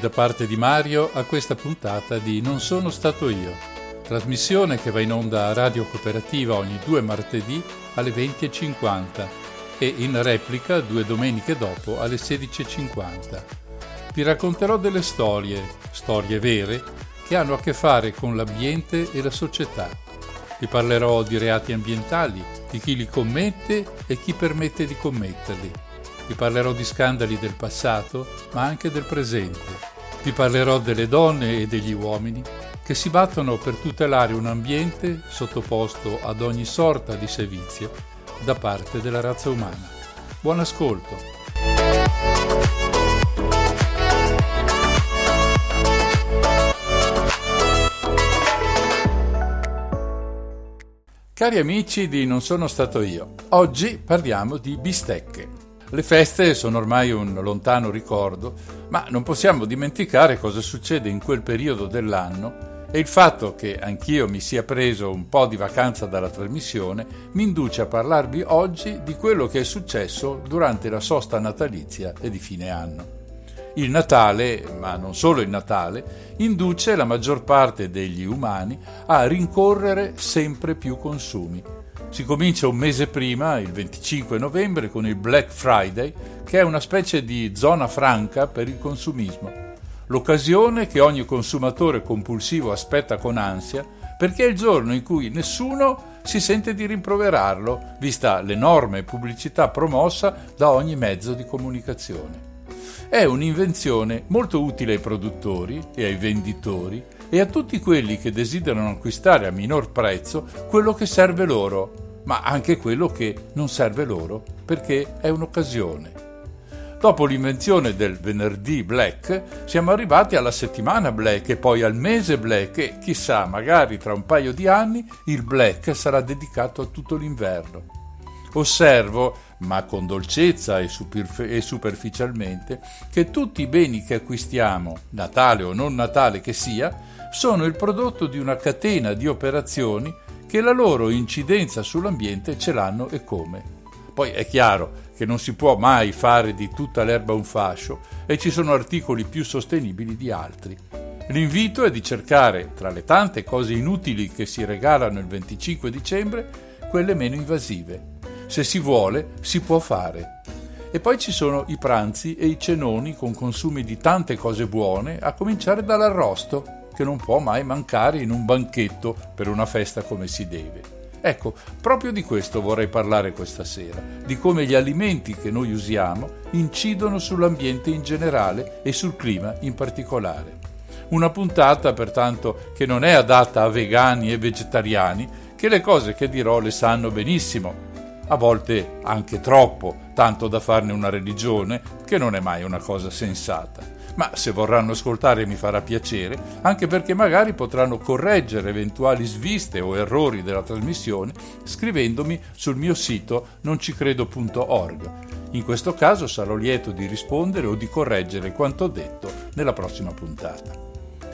Da parte di Mario a questa puntata di Non sono stato io, trasmissione che va in onda a Radio Cooperativa ogni due martedì alle 20.50 e in replica due domeniche dopo alle 16.50. Vi racconterò delle storie, storie vere, che hanno a che fare con l'ambiente e la società. Vi parlerò di reati ambientali, di chi li commette e chi permette di commetterli. Vi parlerò di scandali del passato, ma anche del presente. Vi parlerò delle donne e degli uomini che si battono per tutelare un ambiente sottoposto ad ogni sorta di servizio da parte della razza umana. Buon ascolto! Cari amici di Non sono stato io, oggi parliamo di bistecche. Le feste sono ormai un lontano ricordo, ma non possiamo dimenticare cosa succede in quel periodo dell'anno e il fatto che anch'io mi sia preso un po' di vacanza dalla trasmissione mi induce a parlarvi oggi di quello che è successo durante la sosta natalizia e di fine anno. Il Natale, ma non solo il Natale, induce la maggior parte degli umani a rincorrere sempre più consumi. Si comincia un mese prima, il 25 novembre, con il Black Friday, che è una specie di zona franca per il consumismo. L'occasione che ogni consumatore compulsivo aspetta con ansia perché è il giorno in cui nessuno si sente di rimproverarlo, vista l'enorme pubblicità promossa da ogni mezzo di comunicazione. È un'invenzione molto utile ai produttori e ai venditori e a tutti quelli che desiderano acquistare a minor prezzo quello che serve loro, ma anche quello che non serve loro perché è un'occasione. Dopo l'invenzione del venerdì black siamo arrivati alla settimana black e poi al mese black e chissà, magari tra un paio di anni il black sarà dedicato a tutto l'inverno. Osservo, ma con dolcezza e, superficialmente, che tutti i beni che acquistiamo, Natale o non Natale che sia, sono il prodotto di una catena di operazioni che la loro incidenza sull'ambiente ce l'hanno e come. Poi è chiaro che non si può mai fare di tutta l'erba un fascio e ci sono articoli più sostenibili di altri. L'invito è di cercare, tra le tante cose inutili che si regalano il 25 dicembre, quelle meno invasive se si vuole, si può fare. E poi ci sono i pranzi e i cenoni con consumi di tante cose buone, a cominciare dall'arrosto, che non può mai mancare in un banchetto per una festa come si deve. Ecco, proprio di questo vorrei parlare questa sera, di come gli alimenti che noi usiamo incidono sull'ambiente in generale e sul clima in particolare. Una puntata, pertanto, che non è adatta a vegani e vegetariani, che le cose che dirò le sanno benissimo, a volte anche troppo, tanto da farne una religione, che non è mai una cosa sensata. Ma se vorranno ascoltare mi farà piacere, anche perché magari potranno correggere eventuali sviste o errori della trasmissione scrivendomi sul mio sito noncicredo.org. In questo caso sarò lieto di rispondere o di correggere quanto detto nella prossima puntata.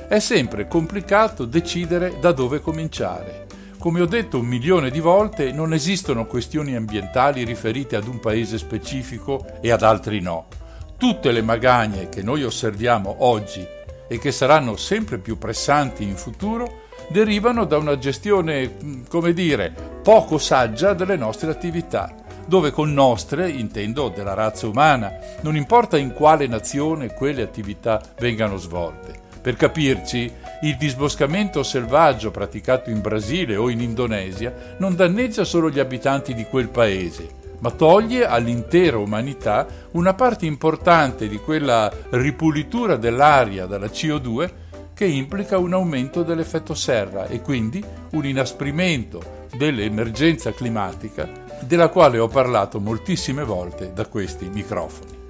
È sempre complicato decidere da dove cominciare come ho detto un milione di volte, non esistono questioni ambientali riferite ad un paese specifico e ad altri no. Tutte le magagne che noi osserviamo oggi e che saranno sempre più pressanti in futuro derivano da una gestione, come dire, poco saggia delle nostre attività, dove con nostre intendo della razza umana, non importa in quale nazione quelle attività vengano svolte. Per capirci, il disboscamento selvaggio praticato in Brasile o in Indonesia non danneggia solo gli abitanti di quel paese, ma toglie all'intera umanità una parte importante di quella ripulitura dell'aria dalla CO2 che implica un aumento dell'effetto serra e quindi un inasprimento dell'emergenza climatica della quale ho parlato moltissime volte da questi microfoni.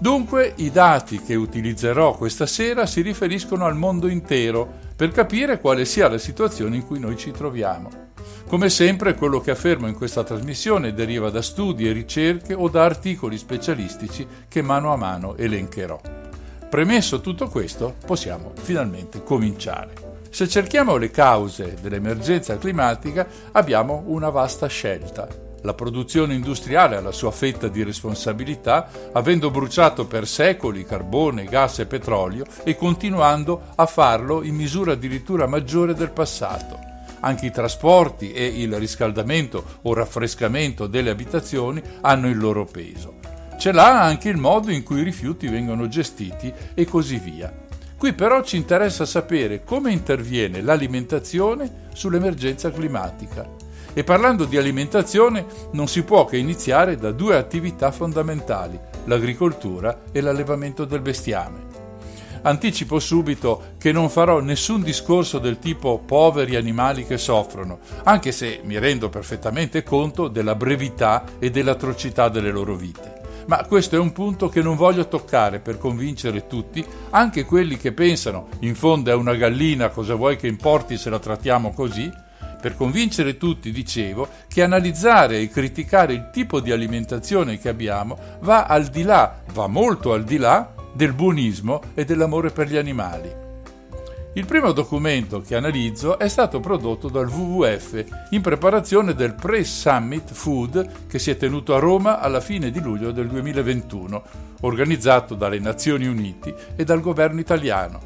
Dunque i dati che utilizzerò questa sera si riferiscono al mondo intero per capire quale sia la situazione in cui noi ci troviamo. Come sempre quello che affermo in questa trasmissione deriva da studi e ricerche o da articoli specialistici che mano a mano elencherò. Premesso tutto questo, possiamo finalmente cominciare. Se cerchiamo le cause dell'emergenza climatica abbiamo una vasta scelta. La produzione industriale ha la sua fetta di responsabilità, avendo bruciato per secoli carbone, gas e petrolio e continuando a farlo in misura addirittura maggiore del passato. Anche i trasporti e il riscaldamento o raffrescamento delle abitazioni hanno il loro peso. Ce l'ha anche il modo in cui i rifiuti vengono gestiti e così via. Qui però ci interessa sapere come interviene l'alimentazione sull'emergenza climatica. E parlando di alimentazione non si può che iniziare da due attività fondamentali, l'agricoltura e l'allevamento del bestiame. Anticipo subito che non farò nessun discorso del tipo poveri animali che soffrono, anche se mi rendo perfettamente conto della brevità e dell'atrocità delle loro vite. Ma questo è un punto che non voglio toccare per convincere tutti, anche quelli che pensano in fondo è una gallina, cosa vuoi che importi se la trattiamo così? Per convincere tutti, dicevo, che analizzare e criticare il tipo di alimentazione che abbiamo va al di là, va molto al di là del buonismo e dell'amore per gli animali. Il primo documento che analizzo è stato prodotto dal WWF in preparazione del Pre-Summit Food che si è tenuto a Roma alla fine di luglio del 2021, organizzato dalle Nazioni Unite e dal governo italiano.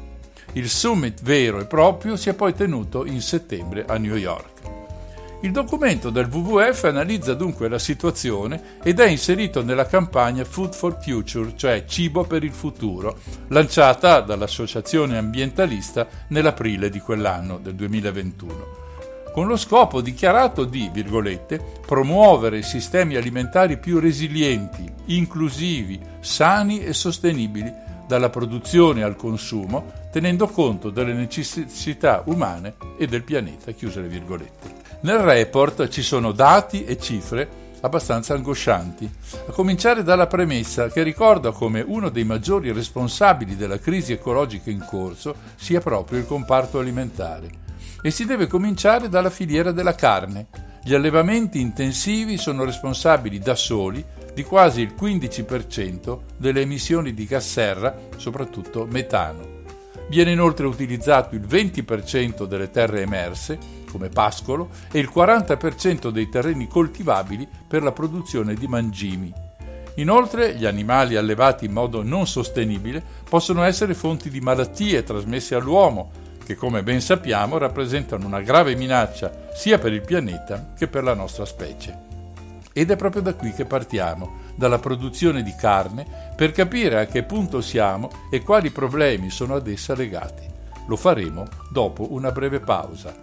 Il summit vero e proprio si è poi tenuto in settembre a New York. Il documento del WWF analizza dunque la situazione ed è inserito nella campagna Food for Future, cioè Cibo per il futuro, lanciata dall'associazione ambientalista nell'aprile di quell'anno, del 2021, con lo scopo dichiarato di, virgolette, promuovere sistemi alimentari più resilienti, inclusivi, sani e sostenibili dalla produzione al consumo, tenendo conto delle necessità umane e del pianeta, chiuse le virgolette. Nel report ci sono dati e cifre abbastanza angoscianti, a cominciare dalla premessa che ricorda come uno dei maggiori responsabili della crisi ecologica in corso sia proprio il comparto alimentare. E si deve cominciare dalla filiera della carne. Gli allevamenti intensivi sono responsabili da soli di quasi il 15% delle emissioni di gas serra, soprattutto metano. Viene inoltre utilizzato il 20% delle terre emerse come pascolo, e il 40% dei terreni coltivabili per la produzione di mangimi. Inoltre, gli animali allevati in modo non sostenibile possono essere fonti di malattie trasmesse all'uomo, che come ben sappiamo rappresentano una grave minaccia sia per il pianeta che per la nostra specie. Ed è proprio da qui che partiamo, dalla produzione di carne, per capire a che punto siamo e quali problemi sono ad essa legati. Lo faremo dopo una breve pausa.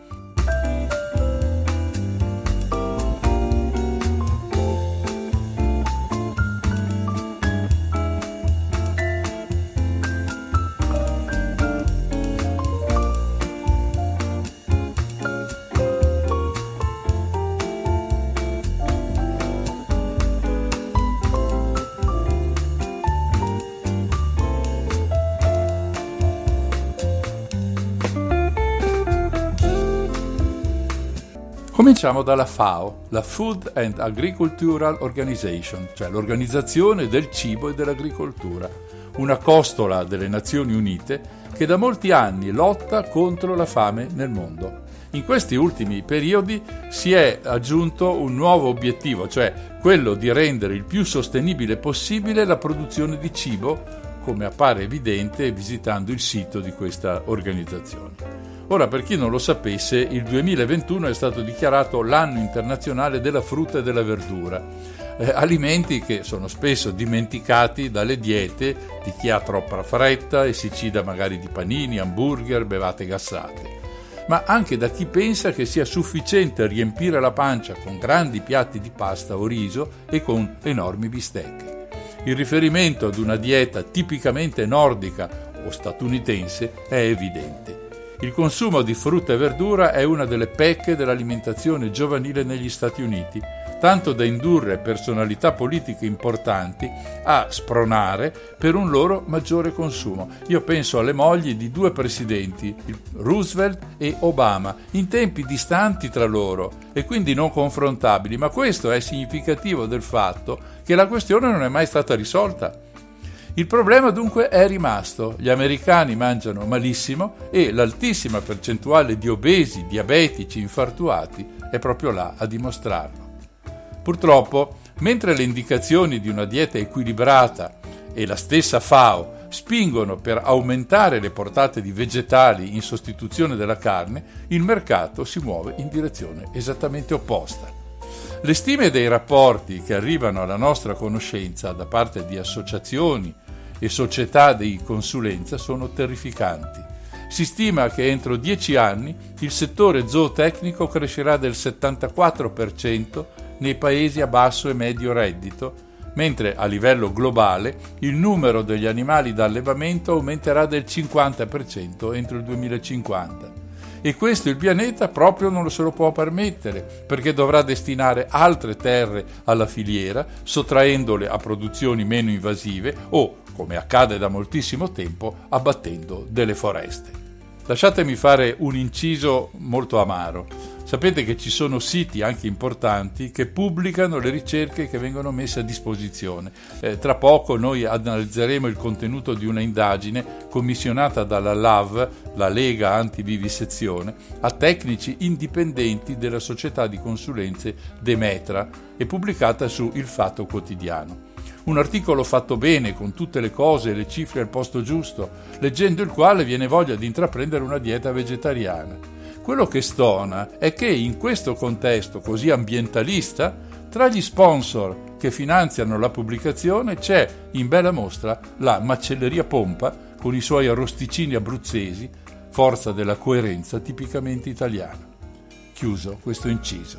Cominciamo dalla FAO, la Food and Agricultural Organization, cioè l'Organizzazione del Cibo e dell'Agricoltura, una costola delle Nazioni Unite che da molti anni lotta contro la fame nel mondo. In questi ultimi periodi si è aggiunto un nuovo obiettivo, cioè quello di rendere il più sostenibile possibile la produzione di cibo, come appare evidente visitando il sito di questa organizzazione. Ora, per chi non lo sapesse, il 2021 è stato dichiarato l'anno internazionale della frutta e della verdura, eh, alimenti che sono spesso dimenticati dalle diete di chi ha troppa fretta e si cida magari di panini, hamburger, bevate gassate ma anche da chi pensa che sia sufficiente riempire la pancia con grandi piatti di pasta o riso e con enormi bistecche. Il riferimento ad una dieta tipicamente nordica o statunitense è evidente. Il consumo di frutta e verdura è una delle pecche dell'alimentazione giovanile negli Stati Uniti, tanto da indurre personalità politiche importanti a spronare per un loro maggiore consumo. Io penso alle mogli di due presidenti, Roosevelt e Obama, in tempi distanti tra loro e quindi non confrontabili, ma questo è significativo del fatto che la questione non è mai stata risolta. Il problema dunque è rimasto, gli americani mangiano malissimo e l'altissima percentuale di obesi, diabetici, infartuati è proprio là a dimostrarlo. Purtroppo, mentre le indicazioni di una dieta equilibrata e la stessa FAO spingono per aumentare le portate di vegetali in sostituzione della carne, il mercato si muove in direzione esattamente opposta. Le stime dei rapporti che arrivano alla nostra conoscenza da parte di associazioni e società di consulenza sono terrificanti. Si stima che entro dieci anni il settore zootecnico crescerà del 74% nei paesi a basso e medio reddito, mentre a livello globale il numero degli animali da allevamento aumenterà del 50% entro il 2050. E questo il pianeta proprio non se lo può permettere, perché dovrà destinare altre terre alla filiera, sottraendole a produzioni meno invasive o, come accade da moltissimo tempo, abbattendo delle foreste. Lasciatemi fare un inciso molto amaro. Sapete che ci sono siti anche importanti che pubblicano le ricerche che vengono messe a disposizione. Eh, tra poco noi analizzeremo il contenuto di una indagine commissionata dalla LAV, la Lega Antivivisezione, a tecnici indipendenti della società di consulenze Demetra e pubblicata su Il Fatto Quotidiano un articolo fatto bene, con tutte le cose e le cifre al posto giusto, leggendo il quale viene voglia di intraprendere una dieta vegetariana. Quello che stona è che in questo contesto così ambientalista, tra gli sponsor che finanziano la pubblicazione c'è in bella mostra la Macelleria Pompa con i suoi arrosticini abruzzesi, forza della coerenza tipicamente italiana. Chiuso questo inciso.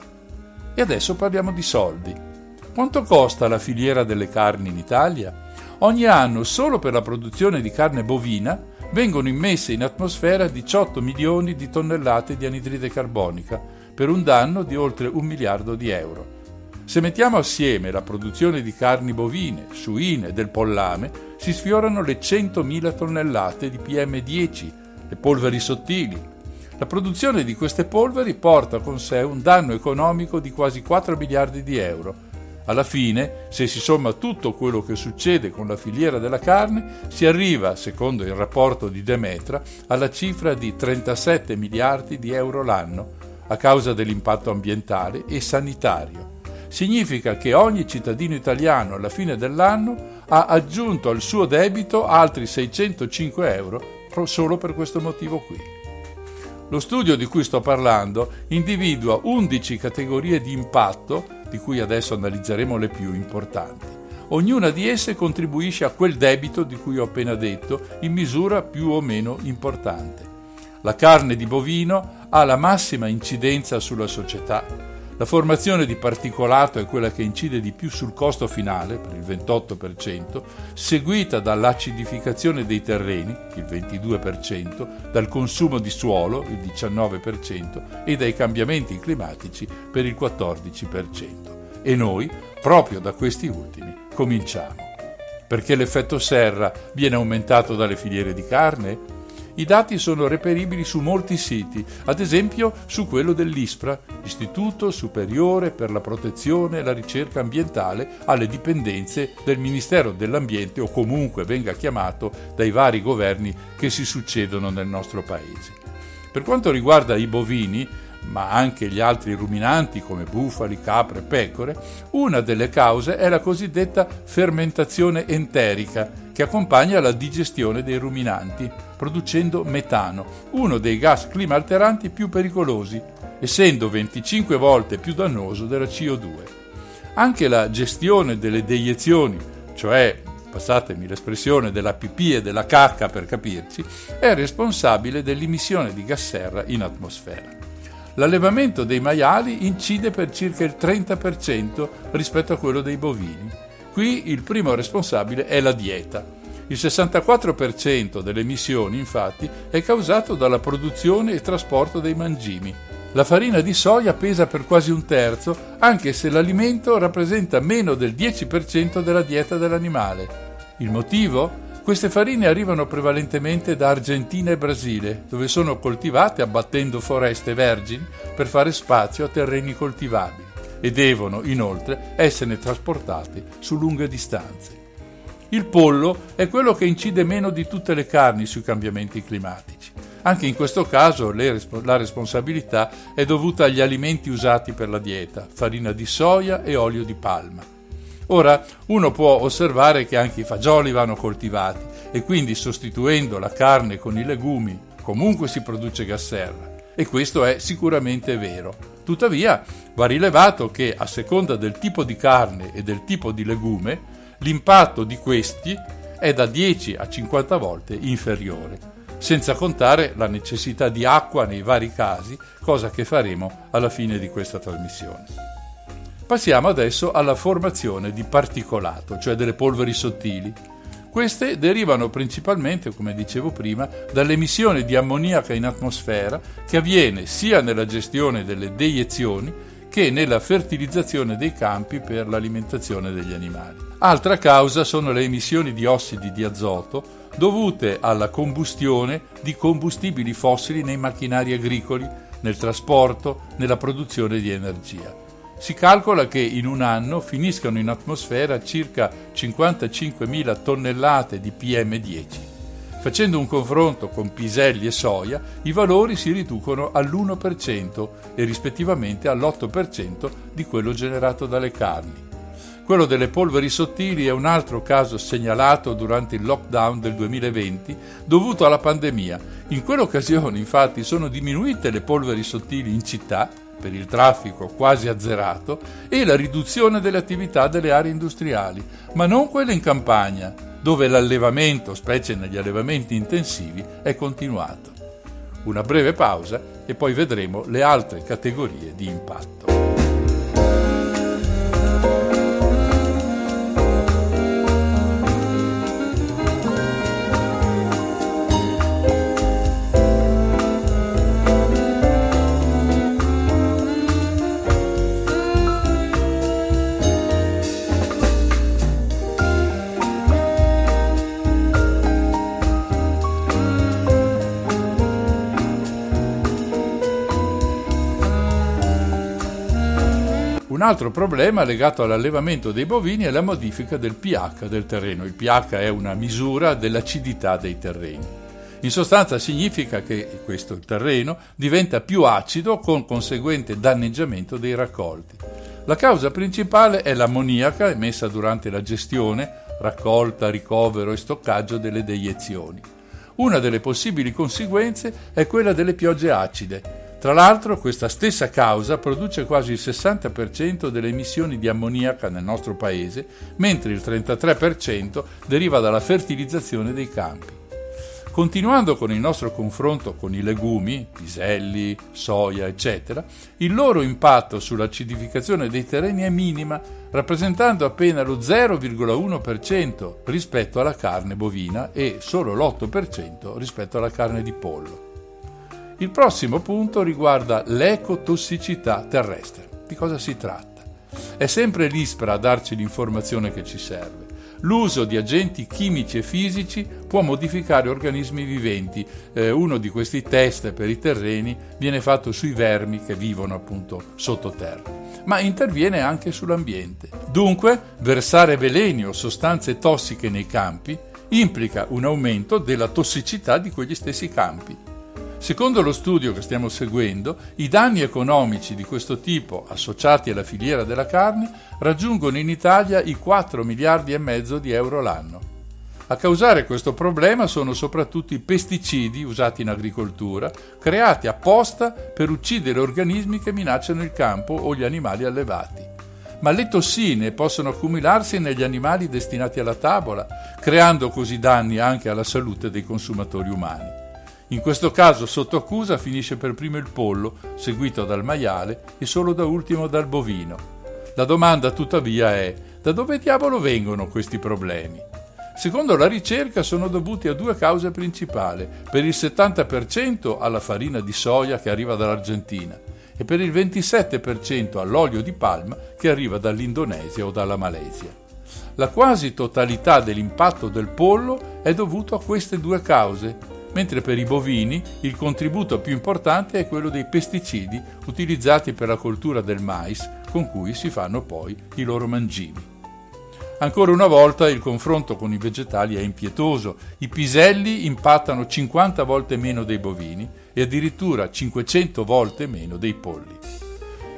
E adesso parliamo di soldi. Quanto costa la filiera delle carni in Italia? Ogni anno, solo per la produzione di carne bovina, vengono immesse in atmosfera 18 milioni di tonnellate di anidride carbonica, per un danno di oltre un miliardo di euro. Se mettiamo assieme la produzione di carni bovine, suine e del pollame, si sfiorano le 100.000 tonnellate di PM10, le polveri sottili. La produzione di queste polveri porta con sé un danno economico di quasi 4 miliardi di euro, alla fine, se si somma tutto quello che succede con la filiera della carne, si arriva, secondo il rapporto di Demetra, alla cifra di 37 miliardi di euro l'anno, a causa dell'impatto ambientale e sanitario. Significa che ogni cittadino italiano alla fine dell'anno ha aggiunto al suo debito altri 605 euro solo per questo motivo qui. Lo studio di cui sto parlando individua 11 categorie di impatto di cui adesso analizzeremo le più importanti. Ognuna di esse contribuisce a quel debito di cui ho appena detto in misura più o meno importante. La carne di bovino ha la massima incidenza sulla società. La formazione di particolato è quella che incide di più sul costo finale, per il 28%, seguita dall'acidificazione dei terreni, il 22%, dal consumo di suolo, il 19%, e dai cambiamenti climatici, per il 14%. E noi, proprio da questi ultimi, cominciamo. Perché l'effetto serra viene aumentato dalle filiere di carne? I dati sono reperibili su molti siti, ad esempio su quello dell'ISPRA, Istituto Superiore per la Protezione e la Ricerca Ambientale, alle dipendenze del Ministero dell'Ambiente o comunque venga chiamato dai vari governi che si succedono nel nostro Paese. Per quanto riguarda i bovini, ma anche gli altri ruminanti come bufali, capre e pecore, una delle cause è la cosiddetta fermentazione enterica, che accompagna la digestione dei ruminanti, producendo metano, uno dei gas climalteranti più pericolosi, essendo 25 volte più dannoso della CO2. Anche la gestione delle deiezioni, cioè passatemi l'espressione della pipì e della cacca per capirci, è responsabile dell'emissione di gas serra in atmosfera. L'allevamento dei maiali incide per circa il 30% rispetto a quello dei bovini Qui il primo responsabile è la dieta. Il 64% delle emissioni, infatti, è causato dalla produzione e trasporto dei mangimi. La farina di soia pesa per quasi un terzo, anche se l'alimento rappresenta meno del 10% della dieta dell'animale. Il motivo? Queste farine arrivano prevalentemente da Argentina e Brasile, dove sono coltivate abbattendo foreste vergini per fare spazio a terreni coltivabili e devono inoltre essere trasportati su lunghe distanze. Il pollo è quello che incide meno di tutte le carni sui cambiamenti climatici. Anche in questo caso la responsabilità è dovuta agli alimenti usati per la dieta, farina di soia e olio di palma. Ora, uno può osservare che anche i fagioli vanno coltivati e quindi sostituendo la carne con i legumi comunque si produce gas serra e questo è sicuramente vero. Tuttavia va rilevato che a seconda del tipo di carne e del tipo di legume l'impatto di questi è da 10 a 50 volte inferiore, senza contare la necessità di acqua nei vari casi, cosa che faremo alla fine di questa trasmissione. Passiamo adesso alla formazione di particolato, cioè delle polveri sottili. Queste derivano principalmente, come dicevo prima, dall'emissione di ammoniaca in atmosfera che avviene sia nella gestione delle deiezioni che nella fertilizzazione dei campi per l'alimentazione degli animali. Altra causa sono le emissioni di ossidi di azoto dovute alla combustione di combustibili fossili nei macchinari agricoli, nel trasporto, nella produzione di energia. Si calcola che in un anno finiscano in atmosfera circa 55.000 tonnellate di PM10. Facendo un confronto con piselli e soia, i valori si riducono all'1% e rispettivamente all'8% di quello generato dalle carni. Quello delle polveri sottili è un altro caso segnalato durante il lockdown del 2020 dovuto alla pandemia. In quell'occasione infatti sono diminuite le polveri sottili in città per il traffico quasi azzerato e la riduzione delle attività delle aree industriali, ma non quelle in campagna, dove l'allevamento, specie negli allevamenti intensivi, è continuato. Una breve pausa e poi vedremo le altre categorie di impatto. Un altro problema legato all'allevamento dei bovini è la modifica del pH del terreno. Il pH è una misura dell'acidità dei terreni. In sostanza significa che questo terreno diventa più acido con conseguente danneggiamento dei raccolti. La causa principale è l'ammoniaca emessa durante la gestione, raccolta, ricovero e stoccaggio delle deiezioni. Una delle possibili conseguenze è quella delle piogge acide, tra l'altro questa stessa causa produce quasi il 60% delle emissioni di ammoniaca nel nostro paese, mentre il 33% deriva dalla fertilizzazione dei campi. Continuando con il nostro confronto con i legumi, piselli, soia, eccetera, il loro impatto sull'acidificazione dei terreni è minima, rappresentando appena lo 0,1% rispetto alla carne bovina e solo l'8% rispetto alla carne di pollo. Il prossimo punto riguarda l'ecotossicità terrestre. Di cosa si tratta? È sempre l'ISPRA a darci l'informazione che ci serve. L'uso di agenti chimici e fisici può modificare organismi viventi. Eh, uno di questi test per i terreni viene fatto sui vermi che vivono appunto sottoterra, ma interviene anche sull'ambiente. Dunque, versare veleni o sostanze tossiche nei campi implica un aumento della tossicità di quegli stessi campi. Secondo lo studio che stiamo seguendo, i danni economici di questo tipo associati alla filiera della carne raggiungono in Italia i 4 miliardi e mezzo di euro l'anno. A causare questo problema sono soprattutto i pesticidi usati in agricoltura, creati apposta per uccidere organismi che minacciano il campo o gli animali allevati. Ma le tossine possono accumularsi negli animali destinati alla tavola, creando così danni anche alla salute dei consumatori umani. In questo caso sotto accusa finisce per primo il pollo, seguito dal maiale e solo da ultimo dal bovino. La domanda tuttavia è da dove diavolo vengono questi problemi? Secondo la ricerca sono dovuti a due cause principali, per il 70% alla farina di soia che arriva dall'Argentina e per il 27% all'olio di palma che arriva dall'Indonesia o dalla Malesia. La quasi totalità dell'impatto del pollo è dovuto a queste due cause, mentre per i bovini il contributo più importante è quello dei pesticidi utilizzati per la coltura del mais, con cui si fanno poi i loro mangimi. Ancora una volta il confronto con i vegetali è impietoso. I piselli impattano 50 volte meno dei bovini e addirittura 500 volte meno dei polli.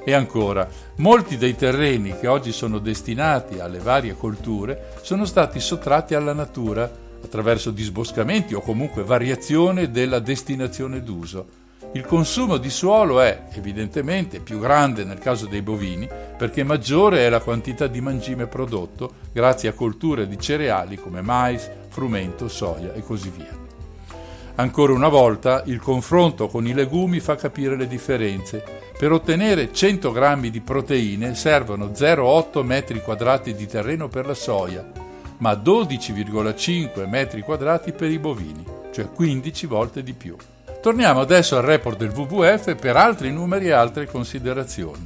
E ancora, molti dei terreni che oggi sono destinati alle varie colture sono stati sottratti alla natura attraverso disboscamenti o comunque variazione della destinazione d'uso il consumo di suolo è evidentemente più grande nel caso dei bovini perché maggiore è la quantità di mangime prodotto grazie a colture di cereali come mais, frumento, soia e così via. Ancora una volta il confronto con i legumi fa capire le differenze. Per ottenere 100 grammi di proteine servono 0,8 metri quadrati di terreno per la soia, ma 12,5 metri quadrati per i bovini, cioè 15 volte di più. Torniamo adesso al report del WWF per altri numeri e altre considerazioni.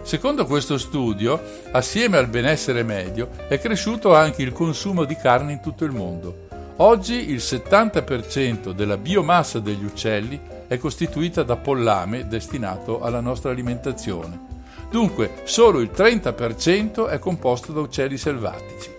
Secondo questo studio, assieme al benessere medio, è cresciuto anche il consumo di carne in tutto il mondo. Oggi il 70% della biomassa degli uccelli è costituita da pollame destinato alla nostra alimentazione. Dunque, solo il 30% è composto da uccelli selvatici.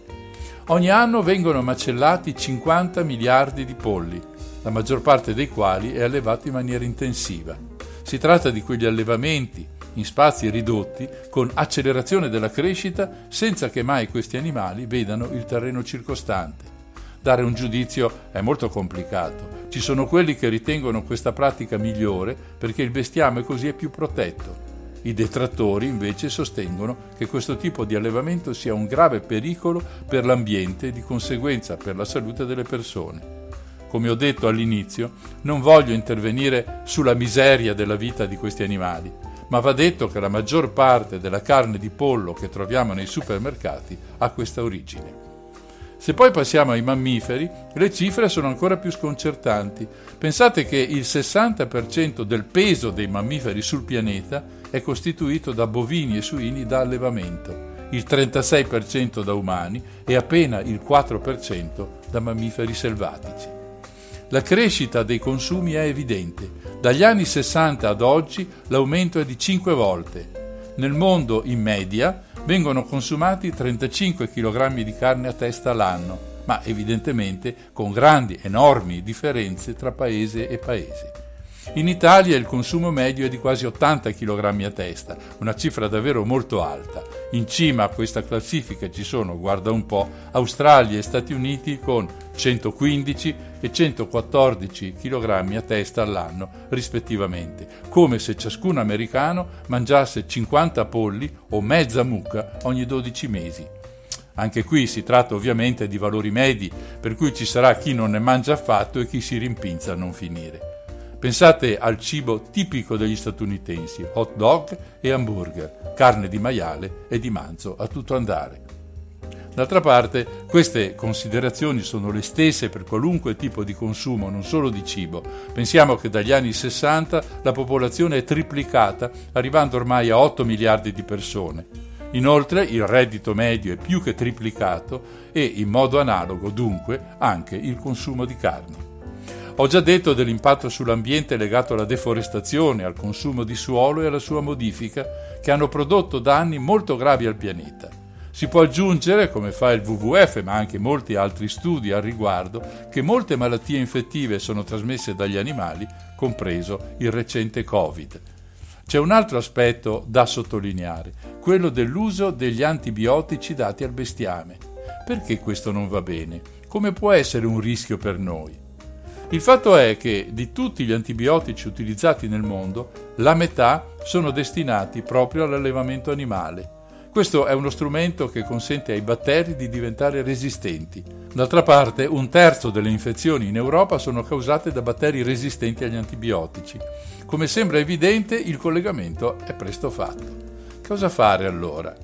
Ogni anno vengono macellati 50 miliardi di polli, la maggior parte dei quali è allevato in maniera intensiva. Si tratta di quegli allevamenti in spazi ridotti con accelerazione della crescita senza che mai questi animali vedano il terreno circostante. Dare un giudizio è molto complicato. Ci sono quelli che ritengono questa pratica migliore perché il bestiame così è più protetto. I detrattori invece sostengono che questo tipo di allevamento sia un grave pericolo per l'ambiente e di conseguenza per la salute delle persone come ho detto all'inizio, non voglio intervenire sulla miseria della vita di questi animali, ma va detto che la maggior parte della carne di pollo che troviamo nei supermercati ha questa origine. Se poi passiamo ai mammiferi, le cifre sono ancora più sconcertanti. Pensate che il 60% del peso dei mammiferi sul pianeta è costituito da bovini e suini da allevamento, il 36% da umani e appena il 4% da mammiferi selvatici. La crescita dei consumi è evidente. Dagli anni 60 ad oggi l'aumento è di 5 volte. Nel mondo, in media, vengono consumati 35 kg di carne a testa l'anno, ma evidentemente con grandi, enormi differenze tra paese e paese. In Italia il consumo medio è di quasi 80 kg a testa, una cifra davvero molto alta. In cima a questa classifica ci sono, guarda un po', Australia e Stati Uniti con 115 e 114 kg a testa all'anno, rispettivamente, come se ciascun americano mangiasse 50 polli o mezza mucca ogni 12 mesi. Anche qui si tratta ovviamente di valori medi, per cui ci sarà chi non ne mangia affatto e chi si rimpinza a non finire. Pensate al cibo tipico degli statunitensi, hot dog e hamburger, carne di maiale e di manzo a tutto andare. D'altra parte, queste considerazioni sono le stesse per qualunque tipo di consumo, non solo di cibo. Pensiamo che dagli anni 60 la popolazione è triplicata, arrivando ormai a 8 miliardi di persone. Inoltre il reddito medio è più che triplicato e, in modo analogo, dunque, anche il consumo di carne. Ho già detto dell'impatto sull'ambiente legato alla deforestazione, al consumo di suolo e alla sua modifica, che hanno prodotto danni molto gravi al pianeta. Si può aggiungere, come fa il WWF, ma anche molti altri studi al riguardo, che molte malattie infettive sono trasmesse dagli animali, compreso il recente Covid. C'è un altro aspetto da sottolineare, quello dell'uso degli antibiotici dati al bestiame. Perché questo non va bene? Come può essere un rischio per noi? Il fatto è che di tutti gli antibiotici utilizzati nel mondo, la metà sono destinati proprio all'allevamento animale. Questo è uno strumento che consente ai batteri di diventare resistenti. D'altra parte, un terzo delle infezioni in Europa sono causate da batteri resistenti agli antibiotici. Come sembra evidente, il collegamento è presto fatto. Cosa fare allora?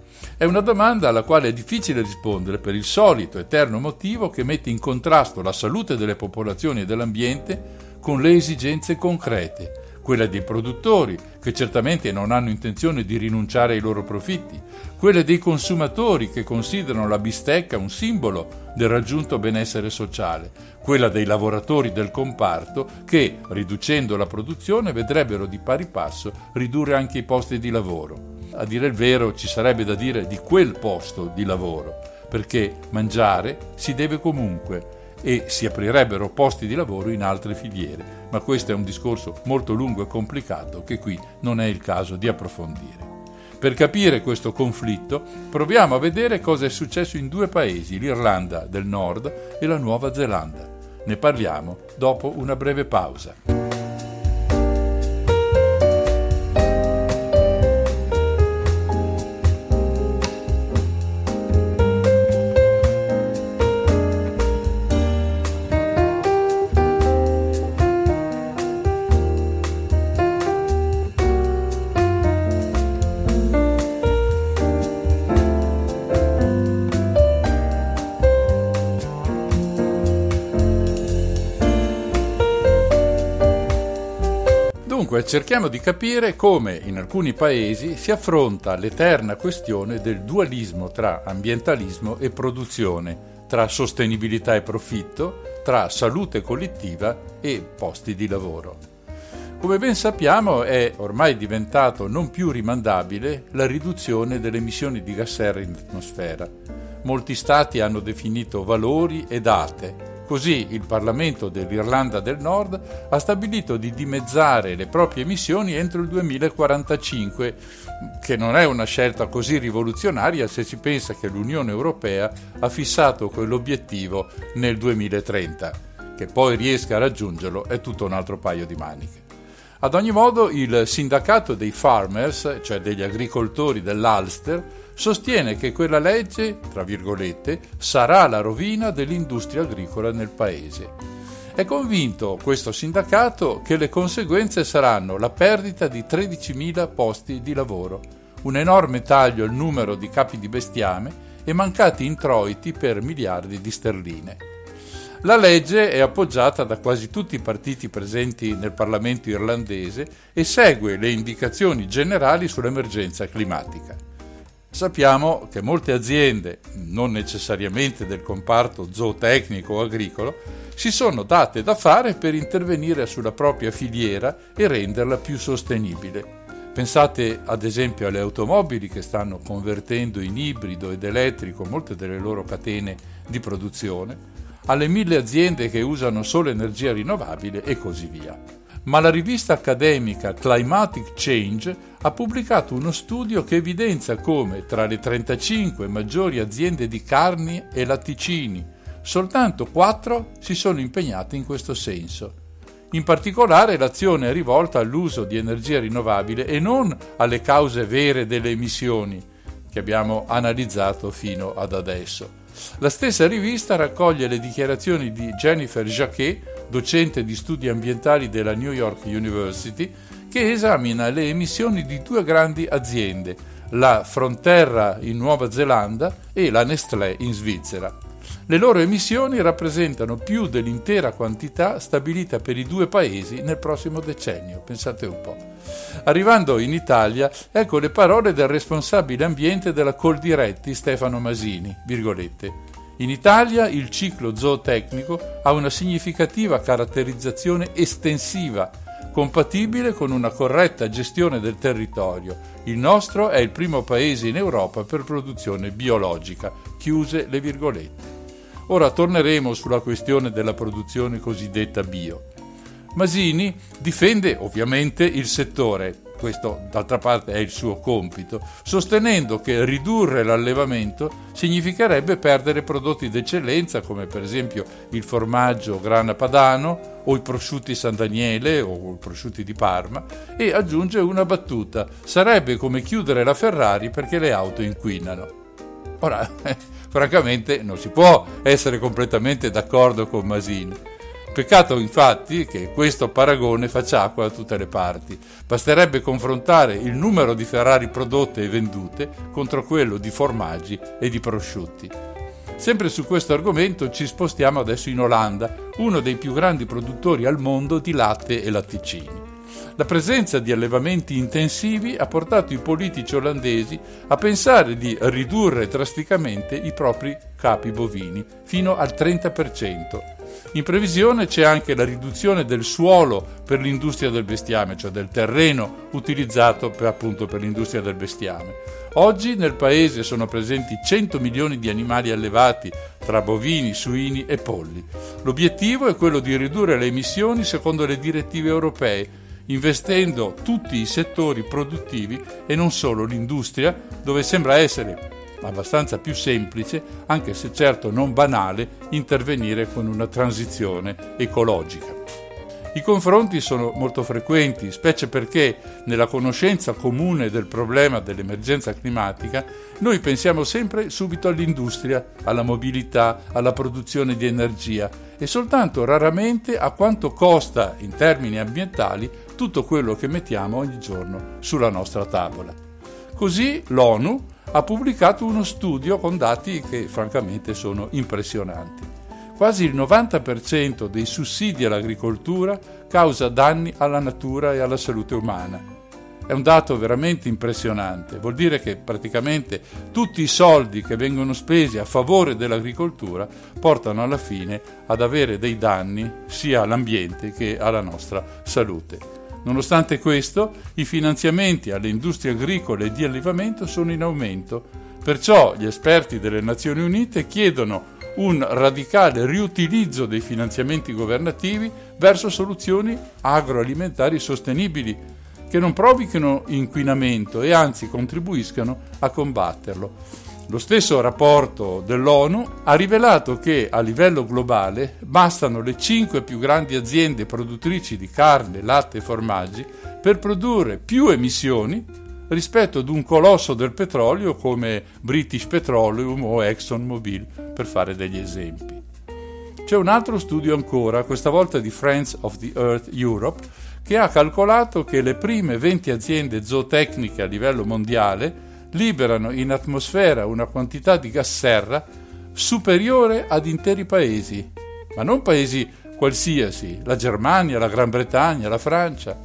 È una domanda alla quale è difficile rispondere per il solito eterno motivo che mette in contrasto la salute delle popolazioni e dell'ambiente con le esigenze concrete, quelle dei produttori, che certamente non hanno intenzione di rinunciare ai loro profitti, quelle dei consumatori, che considerano la bistecca un simbolo del raggiunto benessere sociale, quella dei lavoratori del comparto, che, riducendo la produzione, vedrebbero di pari passo ridurre anche i posti di lavoro a dire il vero ci sarebbe da dire di quel posto di lavoro, perché mangiare si deve comunque e si aprirebbero posti di lavoro in altre filiere, ma questo è un discorso molto lungo e complicato che qui non è il caso di approfondire. Per capire questo conflitto proviamo a vedere cosa è successo in due paesi, l'Irlanda del Nord e la Nuova Zelanda. Ne parliamo dopo una breve pausa. Dunque cerchiamo di capire come in alcuni paesi si affronta l'eterna questione del dualismo tra ambientalismo e produzione, tra sostenibilità e profitto, tra salute collettiva e posti di lavoro. Come ben sappiamo è ormai diventato non più rimandabile la riduzione delle emissioni di gas serra in atmosfera. Molti stati hanno definito valori e date Così il Parlamento dell'Irlanda del Nord ha stabilito di dimezzare le proprie emissioni entro il 2045, che non è una scelta così rivoluzionaria se si pensa che l'Unione Europea ha fissato quell'obiettivo nel 2030. Che poi riesca a raggiungerlo è tutto un altro paio di maniche. Ad ogni modo il sindacato dei farmers, cioè degli agricoltori dell'Ulster, sostiene che quella legge, tra virgolette, sarà la rovina dell'industria agricola nel paese. È convinto questo sindacato che le conseguenze saranno la perdita di 13.000 posti di lavoro, un enorme taglio al numero di capi di bestiame e mancati introiti per miliardi di sterline. La legge è appoggiata da quasi tutti i partiti presenti nel Parlamento irlandese e segue le indicazioni generali sull'emergenza climatica. Sappiamo che molte aziende, non necessariamente del comparto zootecnico o agricolo, si sono date da fare per intervenire sulla propria filiera e renderla più sostenibile. Pensate ad esempio alle automobili che stanno convertendo in ibrido ed elettrico molte delle loro catene di produzione, alle mille aziende che usano solo energia rinnovabile e così via ma la rivista accademica Climatic Change ha pubblicato uno studio che evidenzia come tra le 35 maggiori aziende di carni e latticini, soltanto 4 si sono impegnate in questo senso. In particolare l'azione è rivolta all'uso di energia rinnovabile e non alle cause vere delle emissioni che abbiamo analizzato fino ad adesso. La stessa rivista raccoglie le dichiarazioni di Jennifer Jacquet, docente di studi ambientali della New York University, che esamina le emissioni di due grandi aziende, la Fronterra in Nuova Zelanda e la Nestlé in Svizzera. Le loro emissioni rappresentano più dell'intera quantità stabilita per i due paesi nel prossimo decennio, pensate un po'. Arrivando in Italia, ecco le parole del responsabile ambiente della Coldiretti, Stefano Masini, virgolette. In Italia il ciclo zootecnico ha una significativa caratterizzazione estensiva, compatibile con una corretta gestione del territorio. Il nostro è il primo paese in Europa per produzione biologica. Chiuse le virgolette. Ora torneremo sulla questione della produzione cosiddetta bio. Masini difende ovviamente il settore, questo d'altra parte è il suo compito, sostenendo che ridurre l'allevamento significherebbe perdere prodotti d'eccellenza come per esempio il formaggio grana padano o i prosciutti San Daniele o i prosciutti di Parma e aggiunge una battuta, sarebbe come chiudere la Ferrari perché le auto inquinano. Ora, francamente non si può essere completamente d'accordo con Masini Peccato infatti che questo paragone faccia acqua da tutte le parti. Basterebbe confrontare il numero di Ferrari prodotte e vendute contro quello di formaggi e di prosciutti. Sempre su questo argomento ci spostiamo adesso in Olanda, uno dei più grandi produttori al mondo di latte e latticini. La presenza di allevamenti intensivi ha portato i politici olandesi a pensare di ridurre drasticamente i propri capi bovini fino al 30%. In previsione c'è anche la riduzione del suolo per l'industria del bestiame, cioè del terreno utilizzato per, appunto per l'industria del bestiame. Oggi nel paese sono presenti 100 milioni di animali allevati tra bovini, suini e polli. L'obiettivo è quello di ridurre le emissioni secondo le direttive europee investendo tutti i settori produttivi e non solo l'industria, dove sembra essere abbastanza più semplice, anche se certo non banale, intervenire con una transizione ecologica. I confronti sono molto frequenti, specie perché nella conoscenza comune del problema dell'emergenza climatica noi pensiamo sempre subito all'industria, alla mobilità, alla produzione di energia e soltanto raramente a quanto costa in termini ambientali tutto quello che mettiamo ogni giorno sulla nostra tavola. Così l'ONU ha pubblicato uno studio con dati che francamente sono impressionanti. Quasi il 90% dei sussidi all'agricoltura causa danni alla natura e alla salute umana. È un dato veramente impressionante, vuol dire che praticamente tutti i soldi che vengono spesi a favore dell'agricoltura portano alla fine ad avere dei danni sia all'ambiente che alla nostra salute. Nonostante questo, i finanziamenti alle industrie agricole e di allevamento sono in aumento, perciò gli esperti delle Nazioni Unite chiedono un radicale riutilizzo dei finanziamenti governativi verso soluzioni agroalimentari sostenibili che non provochino inquinamento e anzi contribuiscano a combatterlo. Lo stesso rapporto dell'ONU ha rivelato che a livello globale bastano le cinque più grandi aziende produttrici di carne, latte e formaggi per produrre più emissioni rispetto ad un colosso del petrolio come British Petroleum o ExxonMobil, per fare degli esempi. C'è un altro studio ancora, questa volta di Friends of the Earth Europe, che ha calcolato che le prime 20 aziende zootecniche a livello mondiale liberano in atmosfera una quantità di gas serra superiore ad interi paesi, ma non paesi qualsiasi, la Germania, la Gran Bretagna, la Francia.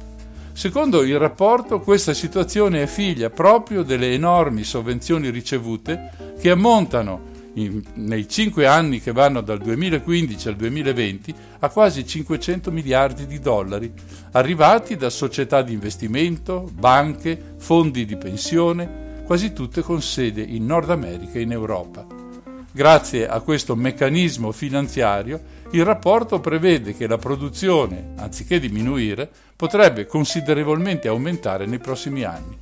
Secondo il rapporto, questa situazione è figlia proprio delle enormi sovvenzioni ricevute che ammontano in, nei cinque anni che vanno dal 2015 al 2020 a quasi 500 miliardi di dollari, arrivati da società di investimento, banche, fondi di pensione, quasi tutte con sede in Nord America e in Europa. Grazie a questo meccanismo finanziario, il rapporto prevede che la produzione, anziché diminuire, potrebbe considerevolmente aumentare nei prossimi anni.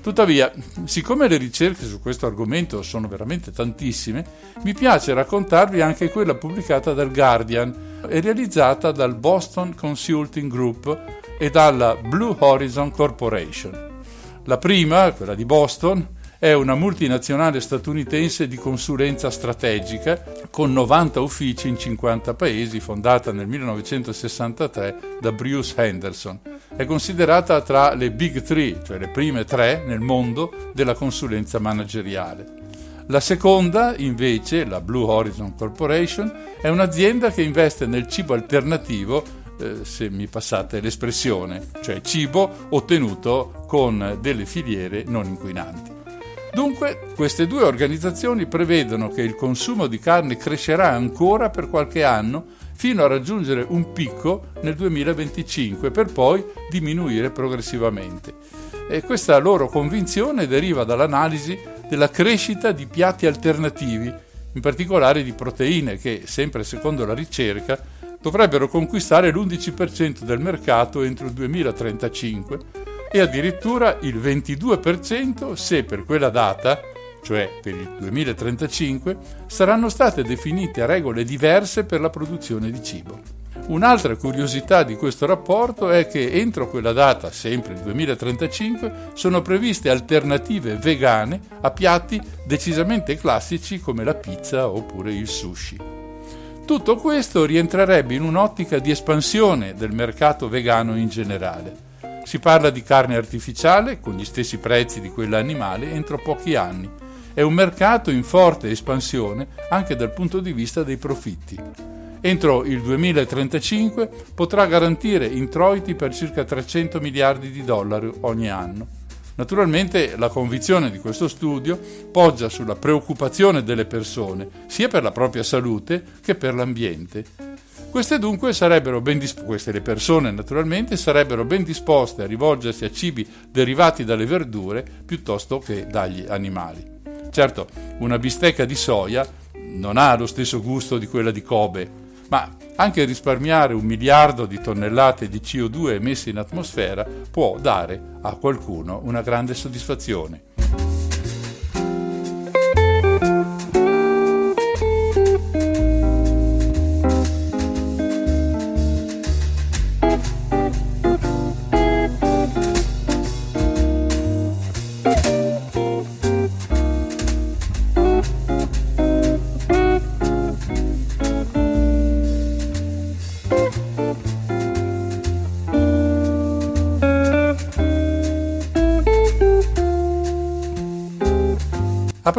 Tuttavia, siccome le ricerche su questo argomento sono veramente tantissime, mi piace raccontarvi anche quella pubblicata dal Guardian e realizzata dal Boston Consulting Group e dalla Blue Horizon Corporation. La prima, quella di Boston, è una multinazionale statunitense di consulenza strategica con 90 uffici in 50 paesi, fondata nel 1963 da Bruce Henderson. È considerata tra le Big Three, cioè le prime tre nel mondo della consulenza manageriale. La seconda, invece, la Blue Horizon Corporation, è un'azienda che investe nel cibo alternativo eh, se mi passate l'espressione, cioè cibo ottenuto con delle filiere non inquinanti. Dunque, queste due organizzazioni prevedono che il consumo di carne crescerà ancora per qualche anno fino a raggiungere un picco nel 2025 per poi diminuire progressivamente. E questa loro convinzione deriva dall'analisi della crescita di piatti alternativi, in particolare di proteine che, sempre secondo la ricerca, dovrebbero conquistare l'11% del mercato entro il 2035 e addirittura il 22% se per quella data, cioè per il 2035, saranno state definite regole diverse per la produzione di cibo. Un'altra curiosità di questo rapporto è che entro quella data, sempre il 2035, sono previste alternative vegane a piatti decisamente classici come la pizza oppure il sushi. Tutto questo rientrerebbe in un'ottica di espansione del mercato vegano in generale. Si parla di carne artificiale con gli stessi prezzi di quella animale entro pochi anni. È un mercato in forte espansione anche dal punto di vista dei profitti. Entro il 2035 potrà garantire introiti per circa 300 miliardi di dollari ogni anno. Naturalmente la convinzione di questo studio poggia sulla preoccupazione delle persone, sia per la propria salute che per l'ambiente. Queste dunque sarebbero ben disp- queste le persone naturalmente sarebbero ben disposte a rivolgersi a cibi derivati dalle verdure piuttosto che dagli animali. Certo, una bistecca di soia non ha lo stesso gusto di quella di Kobe, ma anche risparmiare un miliardo di tonnellate di CO2 emesse in atmosfera può dare a qualcuno una grande soddisfazione.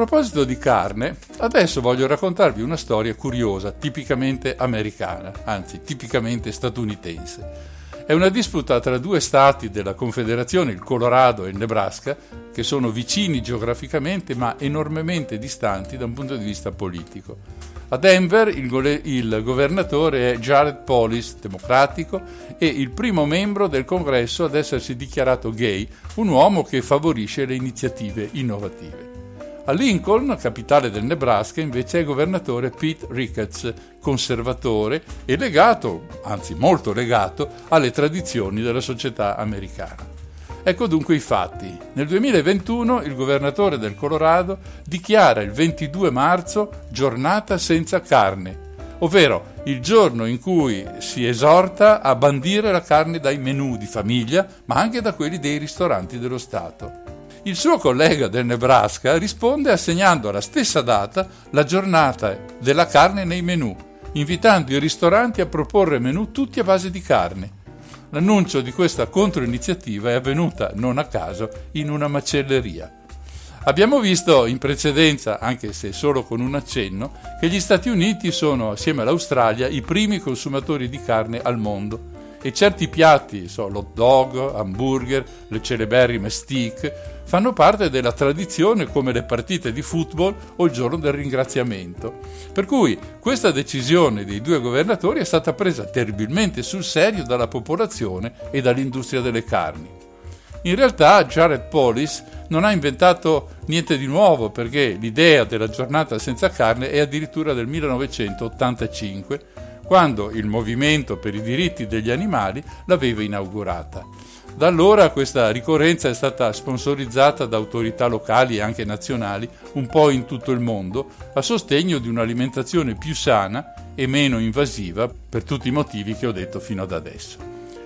Proposito di carne, adesso voglio raccontarvi una storia curiosa, tipicamente americana, anzi tipicamente statunitense. È una disputa tra due stati della Confederazione, il Colorado e il Nebraska, che sono vicini geograficamente ma enormemente distanti da un punto di vista politico. A Denver il, go- il governatore è Jared Polis, democratico, e il primo membro del congresso ad essersi dichiarato gay, un uomo che favorisce le iniziative innovative. A Lincoln, capitale del Nebraska, invece è governatore Pete Ricketts, conservatore e legato, anzi molto legato, alle tradizioni della società americana. Ecco dunque i fatti. Nel 2021 il governatore del Colorado dichiara il 22 marzo giornata senza carne, ovvero il giorno in cui si esorta a bandire la carne dai menù di famiglia, ma anche da quelli dei ristoranti dello Stato. Il suo collega del Nebraska risponde assegnando alla stessa data la giornata della carne nei menù, invitando i ristoranti a proporre menù tutti a base di carne. L'annuncio di questa controiniziativa è avvenuta, non a caso, in una macelleria. Abbiamo visto in precedenza, anche se solo con un accenno, che gli Stati Uniti sono, assieme all'Australia, i primi consumatori di carne al mondo e certi piatti, so, l'hot dog, hamburger, le celeberrime steak, fanno parte della tradizione come le partite di football o il giorno del ringraziamento. Per cui questa decisione dei due governatori è stata presa terribilmente sul serio dalla popolazione e dall'industria delle carni. In realtà Jared Polis non ha inventato niente di nuovo perché l'idea della giornata senza carne è addirittura del 1985, quando il movimento per i diritti degli animali l'aveva inaugurata. Da allora questa ricorrenza è stata sponsorizzata da autorità locali e anche nazionali un po' in tutto il mondo a sostegno di un'alimentazione più sana e meno invasiva per tutti i motivi che ho detto fino ad adesso.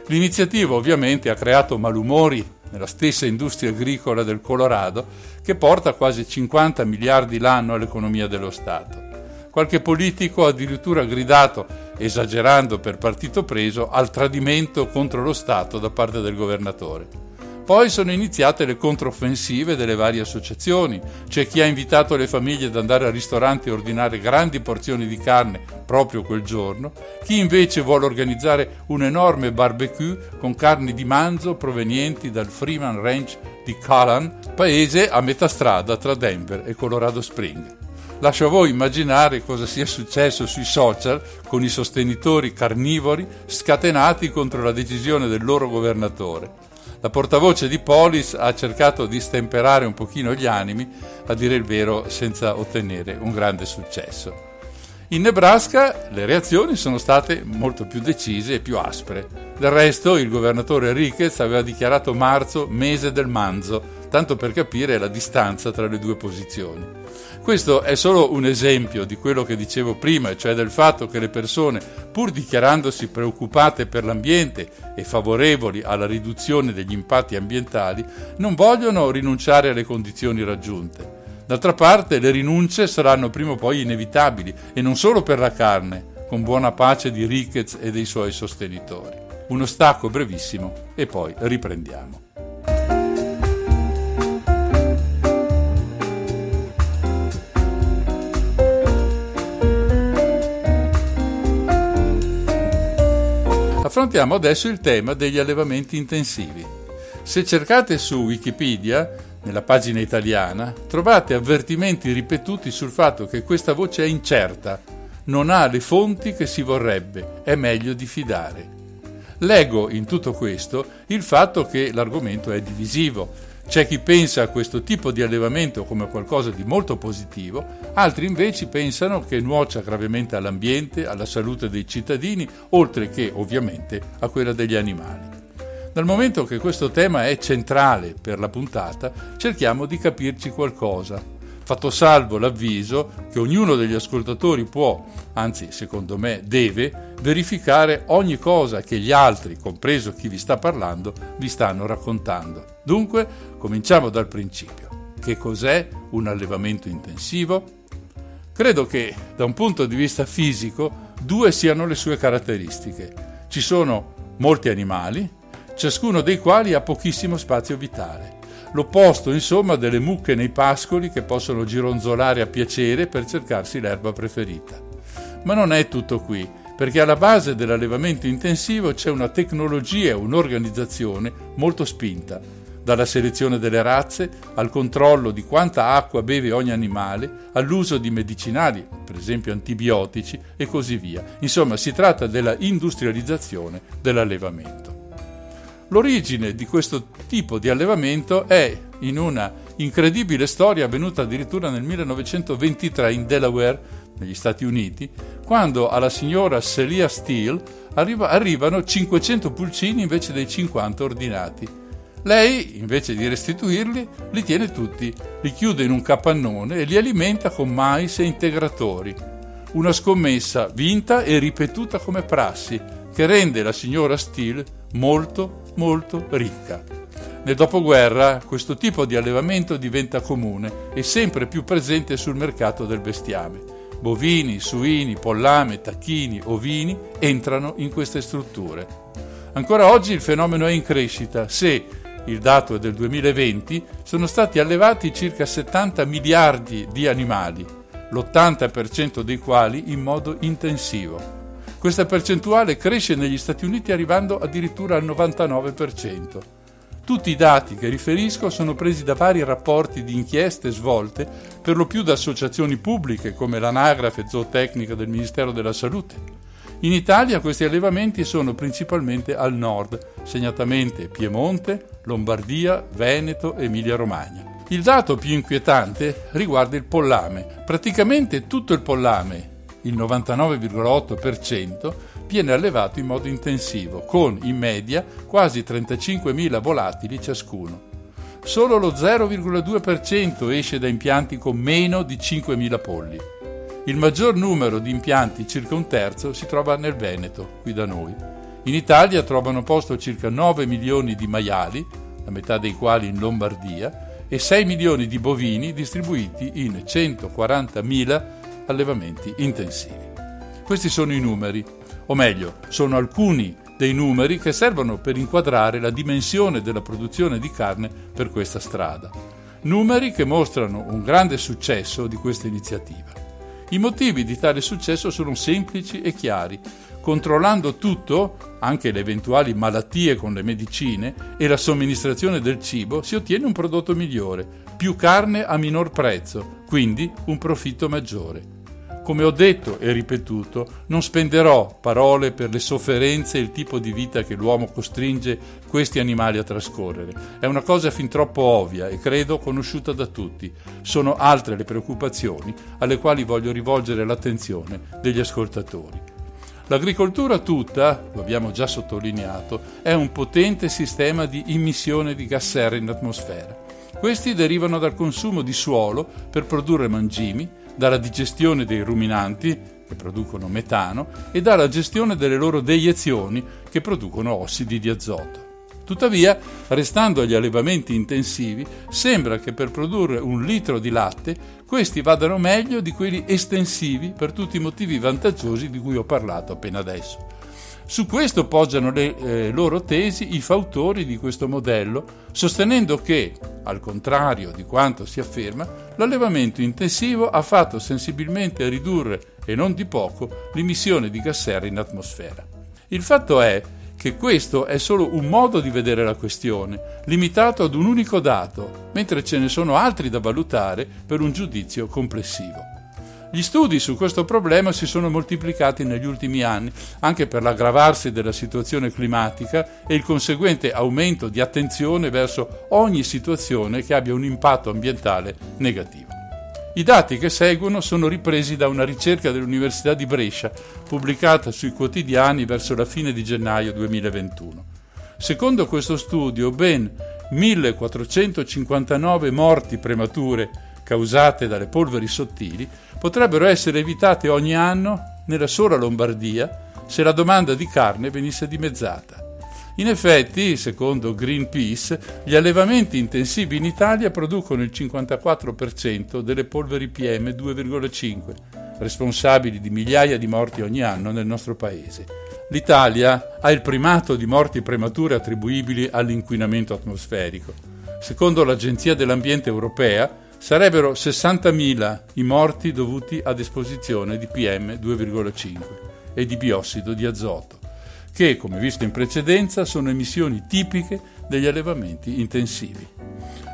L'iniziativa ovviamente ha creato malumori nella stessa industria agricola del Colorado che porta quasi 50 miliardi l'anno all'economia dello Stato. Qualche politico ha addirittura gridato, esagerando per partito preso, al tradimento contro lo Stato da parte del governatore. Poi sono iniziate le controffensive delle varie associazioni. C'è chi ha invitato le famiglie ad andare al ristorante e ordinare grandi porzioni di carne proprio quel giorno, chi invece vuole organizzare un enorme barbecue con carni di manzo provenienti dal Freeman Ranch di Callan, paese a metà strada tra Denver e Colorado Springs. Lascio a voi immaginare cosa sia successo sui social con i sostenitori carnivori scatenati contro la decisione del loro governatore. La portavoce di Polis ha cercato di stemperare un pochino gli animi, a dire il vero senza ottenere un grande successo. In Nebraska le reazioni sono state molto più decise e più aspre. Del resto il governatore Ricketts aveva dichiarato marzo mese del manzo, tanto per capire la distanza tra le due posizioni. Questo è solo un esempio di quello che dicevo prima, cioè del fatto che le persone, pur dichiarandosi preoccupate per l'ambiente e favorevoli alla riduzione degli impatti ambientali, non vogliono rinunciare alle condizioni raggiunte. D'altra parte le rinunce saranno prima o poi inevitabili e non solo per la carne, con buona pace di Ricketts e dei suoi sostenitori. Uno stacco brevissimo e poi riprendiamo. Affrontiamo adesso il tema degli allevamenti intensivi. Se cercate su Wikipedia, nella pagina italiana, trovate avvertimenti ripetuti sul fatto che questa voce è incerta, non ha le fonti che si vorrebbe, è meglio diffidare. Leggo in tutto questo il fatto che l'argomento è divisivo. C'è chi pensa a questo tipo di allevamento come qualcosa di molto positivo, altri invece pensano che nuocia gravemente all'ambiente, alla salute dei cittadini, oltre che ovviamente a quella degli animali. Dal momento che questo tema è centrale per la puntata, cerchiamo di capirci qualcosa, fatto salvo l'avviso che ognuno degli ascoltatori può, anzi secondo me deve, verificare ogni cosa che gli altri, compreso chi vi sta parlando, vi stanno raccontando. Dunque, cominciamo dal principio. Che cos'è un allevamento intensivo? Credo che, da un punto di vista fisico, due siano le sue caratteristiche. Ci sono molti animali, ciascuno dei quali ha pochissimo spazio vitale. L'opposto, insomma, delle mucche nei pascoli che possono gironzolare a piacere per cercarsi l'erba preferita. Ma non è tutto qui, perché alla base dell'allevamento intensivo c'è una tecnologia e un'organizzazione molto spinta, dalla selezione delle razze al controllo di quanta acqua beve ogni animale, all'uso di medicinali, per esempio antibiotici e così via. Insomma, si tratta della industrializzazione dell'allevamento. L'origine di questo tipo di allevamento è in una incredibile storia avvenuta addirittura nel 1923 in Delaware, negli Stati Uniti, quando alla signora Celia Steele arriva, arrivano 500 pulcini invece dei 50 ordinati. Lei, invece di restituirli, li tiene tutti, li chiude in un capannone e li alimenta con mais e integratori. Una scommessa vinta e ripetuta come prassi, che rende la signora Steele molto molto ricca. Nel dopoguerra questo tipo di allevamento diventa comune e sempre più presente sul mercato del bestiame. Bovini, suini, pollame, tacchini, ovini entrano in queste strutture. Ancora oggi il fenomeno è in crescita se, il dato è del 2020, sono stati allevati circa 70 miliardi di animali, l'80% dei quali in modo intensivo. Questa percentuale cresce negli Stati Uniti arrivando addirittura al 99%. Tutti i dati che riferisco sono presi da vari rapporti di inchieste svolte, per lo più da associazioni pubbliche come l'Anagrafe Zootecnica del Ministero della Salute. In Italia questi allevamenti sono principalmente al nord, segnatamente Piemonte, Lombardia, Veneto, Emilia-Romagna. Il dato più inquietante riguarda il pollame. Praticamente tutto il pollame, il 99,8%, viene allevato in modo intensivo, con in media quasi 35.000 volatili ciascuno. Solo lo 0,2% esce da impianti con meno di 5.000 polli. Il maggior numero di impianti, circa un terzo, si trova nel Veneto, qui da noi. In Italia trovano posto circa 9 milioni di maiali, la metà dei quali in Lombardia, e 6 milioni di bovini distribuiti in 140.000 allevamenti intensivi. Questi sono i numeri, o meglio, sono alcuni dei numeri che servono per inquadrare la dimensione della produzione di carne per questa strada. Numeri che mostrano un grande successo di questa iniziativa. I motivi di tale successo sono semplici e chiari. Controllando tutto, anche le eventuali malattie con le medicine e la somministrazione del cibo, si ottiene un prodotto migliore, più carne a minor prezzo, quindi un profitto maggiore. Come ho detto e ripetuto, non spenderò parole per le sofferenze e il tipo di vita che l'uomo costringe questi animali a trascorrere. È una cosa fin troppo ovvia e credo conosciuta da tutti. Sono altre le preoccupazioni alle quali voglio rivolgere l'attenzione degli ascoltatori. L'agricoltura tutta, lo abbiamo già sottolineato, è un potente sistema di immissione di gas serra in atmosfera. Questi derivano dal consumo di suolo per produrre mangimi, dalla digestione dei ruminanti, che producono metano, e dalla gestione delle loro deiezioni, che producono ossidi di azoto. Tuttavia, restando agli allevamenti intensivi, sembra che per produrre un litro di latte questi vadano meglio di quelli estensivi per tutti i motivi vantaggiosi di cui ho parlato appena adesso. Su questo poggiano le eh, loro tesi i fautori di questo modello, sostenendo che, al contrario di quanto si afferma, l'allevamento intensivo ha fatto sensibilmente ridurre, e non di poco, l'emissione di gas serra in atmosfera. Il fatto è che questo è solo un modo di vedere la questione, limitato ad un unico dato, mentre ce ne sono altri da valutare per un giudizio complessivo. Gli studi su questo problema si sono moltiplicati negli ultimi anni, anche per l'aggravarsi della situazione climatica e il conseguente aumento di attenzione verso ogni situazione che abbia un impatto ambientale negativo. I dati che seguono sono ripresi da una ricerca dell'Università di Brescia, pubblicata sui quotidiani verso la fine di gennaio 2021. Secondo questo studio, ben 1459 morti premature causate dalle polveri sottili potrebbero essere evitate ogni anno nella sola Lombardia se la domanda di carne venisse dimezzata. In effetti, secondo Greenpeace, gli allevamenti intensivi in Italia producono il 54% delle polveri PM 2,5, responsabili di migliaia di morti ogni anno nel nostro paese. L'Italia ha il primato di morti premature attribuibili all'inquinamento atmosferico. Secondo l'Agenzia dell'Ambiente europea, sarebbero 60.000 i morti dovuti ad esposizione di PM2,5 e di biossido di azoto, che, come visto in precedenza, sono emissioni tipiche degli allevamenti intensivi.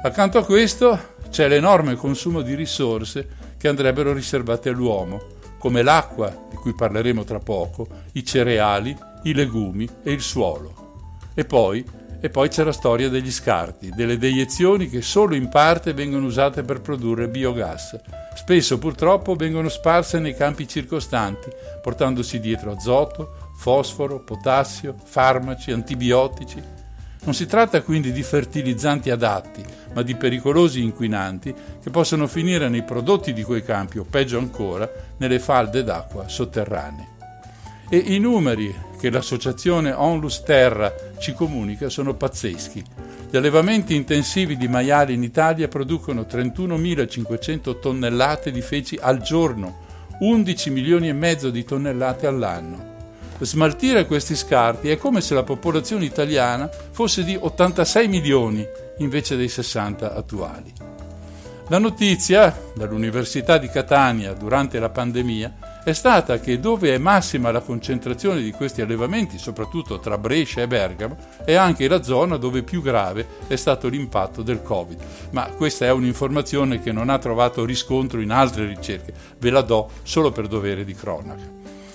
Accanto a questo c'è l'enorme consumo di risorse che andrebbero riservate all'uomo, come l'acqua, di cui parleremo tra poco, i cereali, i legumi e il suolo. E poi e poi c'è la storia degli scarti, delle deiezioni che solo in parte vengono usate per produrre biogas. Spesso purtroppo vengono sparse nei campi circostanti, portandosi dietro azoto, fosforo, potassio, farmaci, antibiotici. Non si tratta quindi di fertilizzanti adatti, ma di pericolosi inquinanti che possono finire nei prodotti di quei campi o peggio ancora nelle falde d'acqua sotterranee. E i numeri che l'associazione Onlus Terra ci comunica sono pazzeschi. Gli allevamenti intensivi di maiali in Italia producono 31.500 tonnellate di feci al giorno, 11 milioni e mezzo di tonnellate all'anno. Smaltire questi scarti è come se la popolazione italiana fosse di 86 milioni invece dei 60 attuali. La notizia dall'Università di Catania durante la pandemia è stata che dove è massima la concentrazione di questi allevamenti, soprattutto tra Brescia e Bergamo, è anche la zona dove più grave è stato l'impatto del Covid. Ma questa è un'informazione che non ha trovato riscontro in altre ricerche, ve la do solo per dovere di cronaca.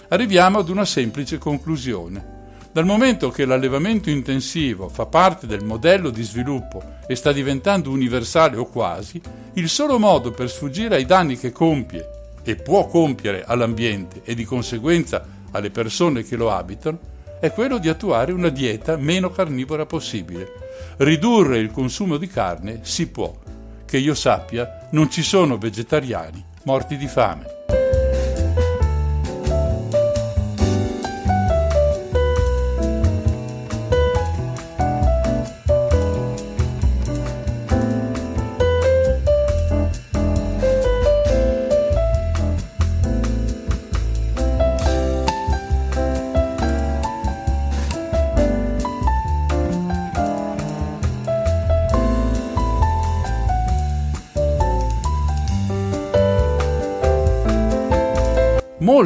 Arriviamo ad una semplice conclusione. Dal momento che l'allevamento intensivo fa parte del modello di sviluppo e sta diventando universale o quasi, il solo modo per sfuggire ai danni che compie e può compiere all'ambiente e di conseguenza alle persone che lo abitano è quello di attuare una dieta meno carnivora possibile. Ridurre il consumo di carne si può. Che io sappia, non ci sono vegetariani morti di fame.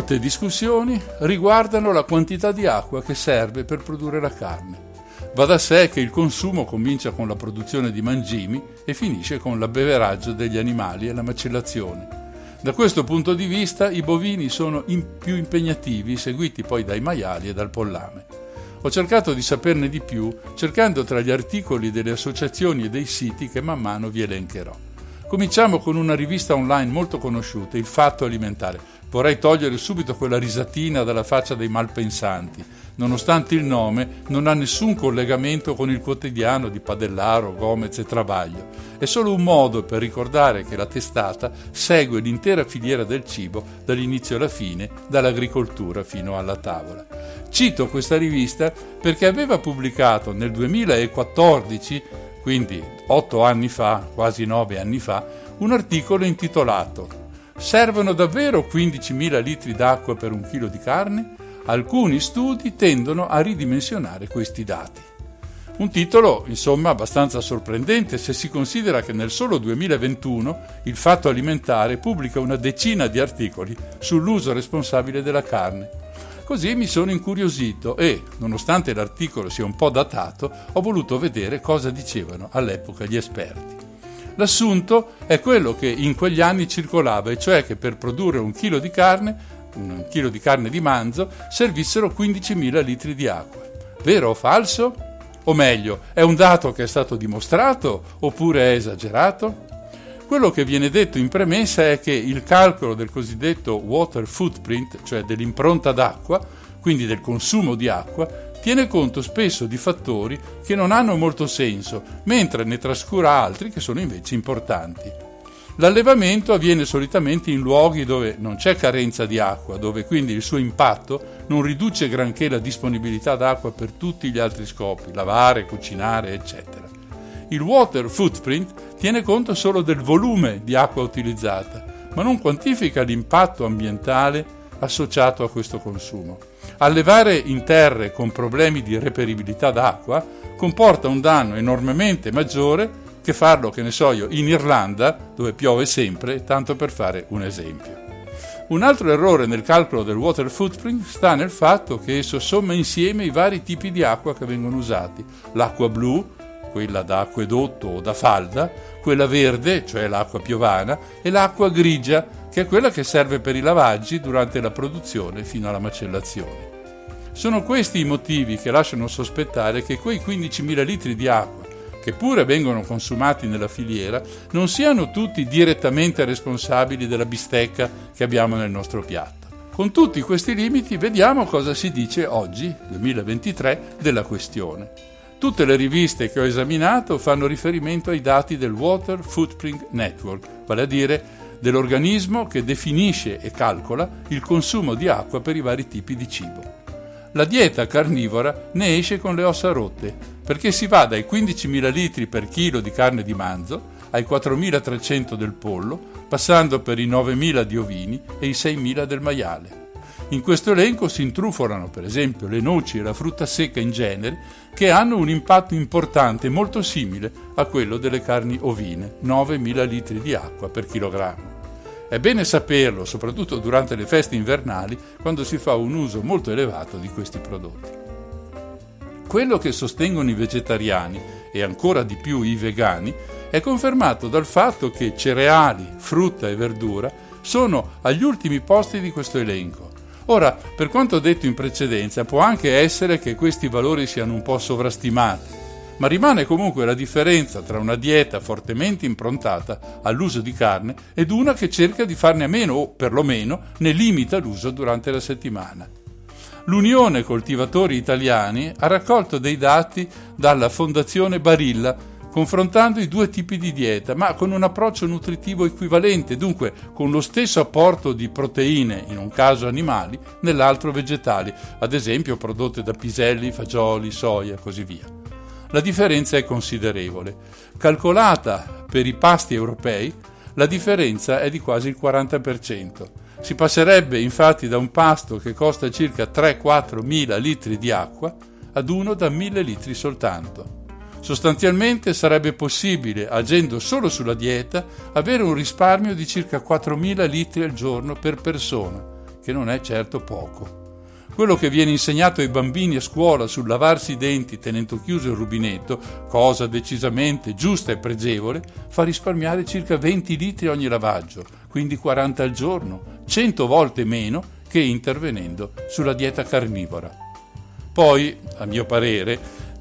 Molte discussioni riguardano la quantità di acqua che serve per produrre la carne. Va da sé che il consumo comincia con la produzione di mangimi e finisce con l'abbeveraggio degli animali e la macellazione. Da questo punto di vista i bovini sono in più impegnativi, seguiti poi dai maiali e dal pollame. Ho cercato di saperne di più cercando tra gli articoli delle associazioni e dei siti che man mano vi elencherò. Cominciamo con una rivista online molto conosciuta, Il Fatto Alimentare. Vorrei togliere subito quella risatina dalla faccia dei malpensanti. Nonostante il nome, non ha nessun collegamento con il quotidiano di Padellaro, Gomez e Travaglio. È solo un modo per ricordare che la testata segue l'intera filiera del cibo dall'inizio alla fine, dall'agricoltura fino alla tavola. Cito questa rivista perché aveva pubblicato nel 2014, quindi otto anni fa, quasi nove anni fa, un articolo intitolato Servono davvero 15.000 litri d'acqua per un chilo di carne? Alcuni studi tendono a ridimensionare questi dati. Un titolo, insomma, abbastanza sorprendente se si considera che nel solo 2021 il Fatto Alimentare pubblica una decina di articoli sull'uso responsabile della carne. Così mi sono incuriosito e, nonostante l'articolo sia un po' datato, ho voluto vedere cosa dicevano all'epoca gli esperti. L'assunto è quello che in quegli anni circolava, e cioè che per produrre un chilo di carne, un chilo di carne di manzo, servissero 15.000 litri di acqua. Vero o falso? O meglio, è un dato che è stato dimostrato oppure è esagerato? Quello che viene detto in premessa è che il calcolo del cosiddetto water footprint, cioè dell'impronta d'acqua, quindi del consumo di acqua, tiene conto spesso di fattori che non hanno molto senso, mentre ne trascura altri che sono invece importanti. L'allevamento avviene solitamente in luoghi dove non c'è carenza di acqua, dove quindi il suo impatto non riduce granché la disponibilità d'acqua per tutti gli altri scopi, lavare, cucinare, eccetera. Il water footprint tiene conto solo del volume di acqua utilizzata, ma non quantifica l'impatto ambientale associato a questo consumo. Allevare in terre con problemi di reperibilità d'acqua comporta un danno enormemente maggiore che farlo, che ne so io, in Irlanda, dove piove sempre, tanto per fare un esempio. Un altro errore nel calcolo del water footprint sta nel fatto che esso somma insieme i vari tipi di acqua che vengono usati. L'acqua blu, quella da acquedotto o da falda, quella verde, cioè l'acqua piovana, e l'acqua grigia, che è quella che serve per i lavaggi durante la produzione fino alla macellazione. Sono questi i motivi che lasciano sospettare che quei 15.000 litri di acqua, che pure vengono consumati nella filiera, non siano tutti direttamente responsabili della bistecca che abbiamo nel nostro piatto. Con tutti questi limiti vediamo cosa si dice oggi, 2023, della questione. Tutte le riviste che ho esaminato fanno riferimento ai dati del Water Footprint Network, vale a dire dell'organismo che definisce e calcola il consumo di acqua per i vari tipi di cibo. La dieta carnivora ne esce con le ossa rotte, perché si va dai 15.000 litri per chilo di carne di manzo ai 4.300 del pollo, passando per i 9.000 di ovini e i 6.000 del maiale. In questo elenco si intrufolano per esempio le noci e la frutta secca in genere che hanno un impatto importante molto simile a quello delle carni ovine, 9.000 litri di acqua per chilogrammo. È bene saperlo, soprattutto durante le feste invernali, quando si fa un uso molto elevato di questi prodotti. Quello che sostengono i vegetariani e ancora di più i vegani è confermato dal fatto che cereali, frutta e verdura sono agli ultimi posti di questo elenco Ora, per quanto detto in precedenza, può anche essere che questi valori siano un po' sovrastimati, ma rimane comunque la differenza tra una dieta fortemente improntata all'uso di carne ed una che cerca di farne a meno o perlomeno ne limita l'uso durante la settimana. L'Unione Coltivatori Italiani ha raccolto dei dati dalla Fondazione Barilla confrontando i due tipi di dieta, ma con un approccio nutritivo equivalente, dunque con lo stesso apporto di proteine, in un caso animali, nell'altro vegetali, ad esempio prodotte da piselli, fagioli, soia e così via. La differenza è considerevole. Calcolata per i pasti europei, la differenza è di quasi il 40%. Si passerebbe infatti da un pasto che costa circa 3-4 mila litri di acqua ad uno da 1000 litri soltanto. Sostanzialmente sarebbe possibile, agendo solo sulla dieta, avere un risparmio di circa 4.000 litri al giorno per persona, che non è certo poco. Quello che viene insegnato ai bambini a scuola sul lavarsi i denti tenendo chiuso il rubinetto, cosa decisamente giusta e pregevole, fa risparmiare circa 20 litri ogni lavaggio, quindi 40 al giorno, 100 volte meno che intervenendo sulla dieta carnivora. Poi, a mio parere,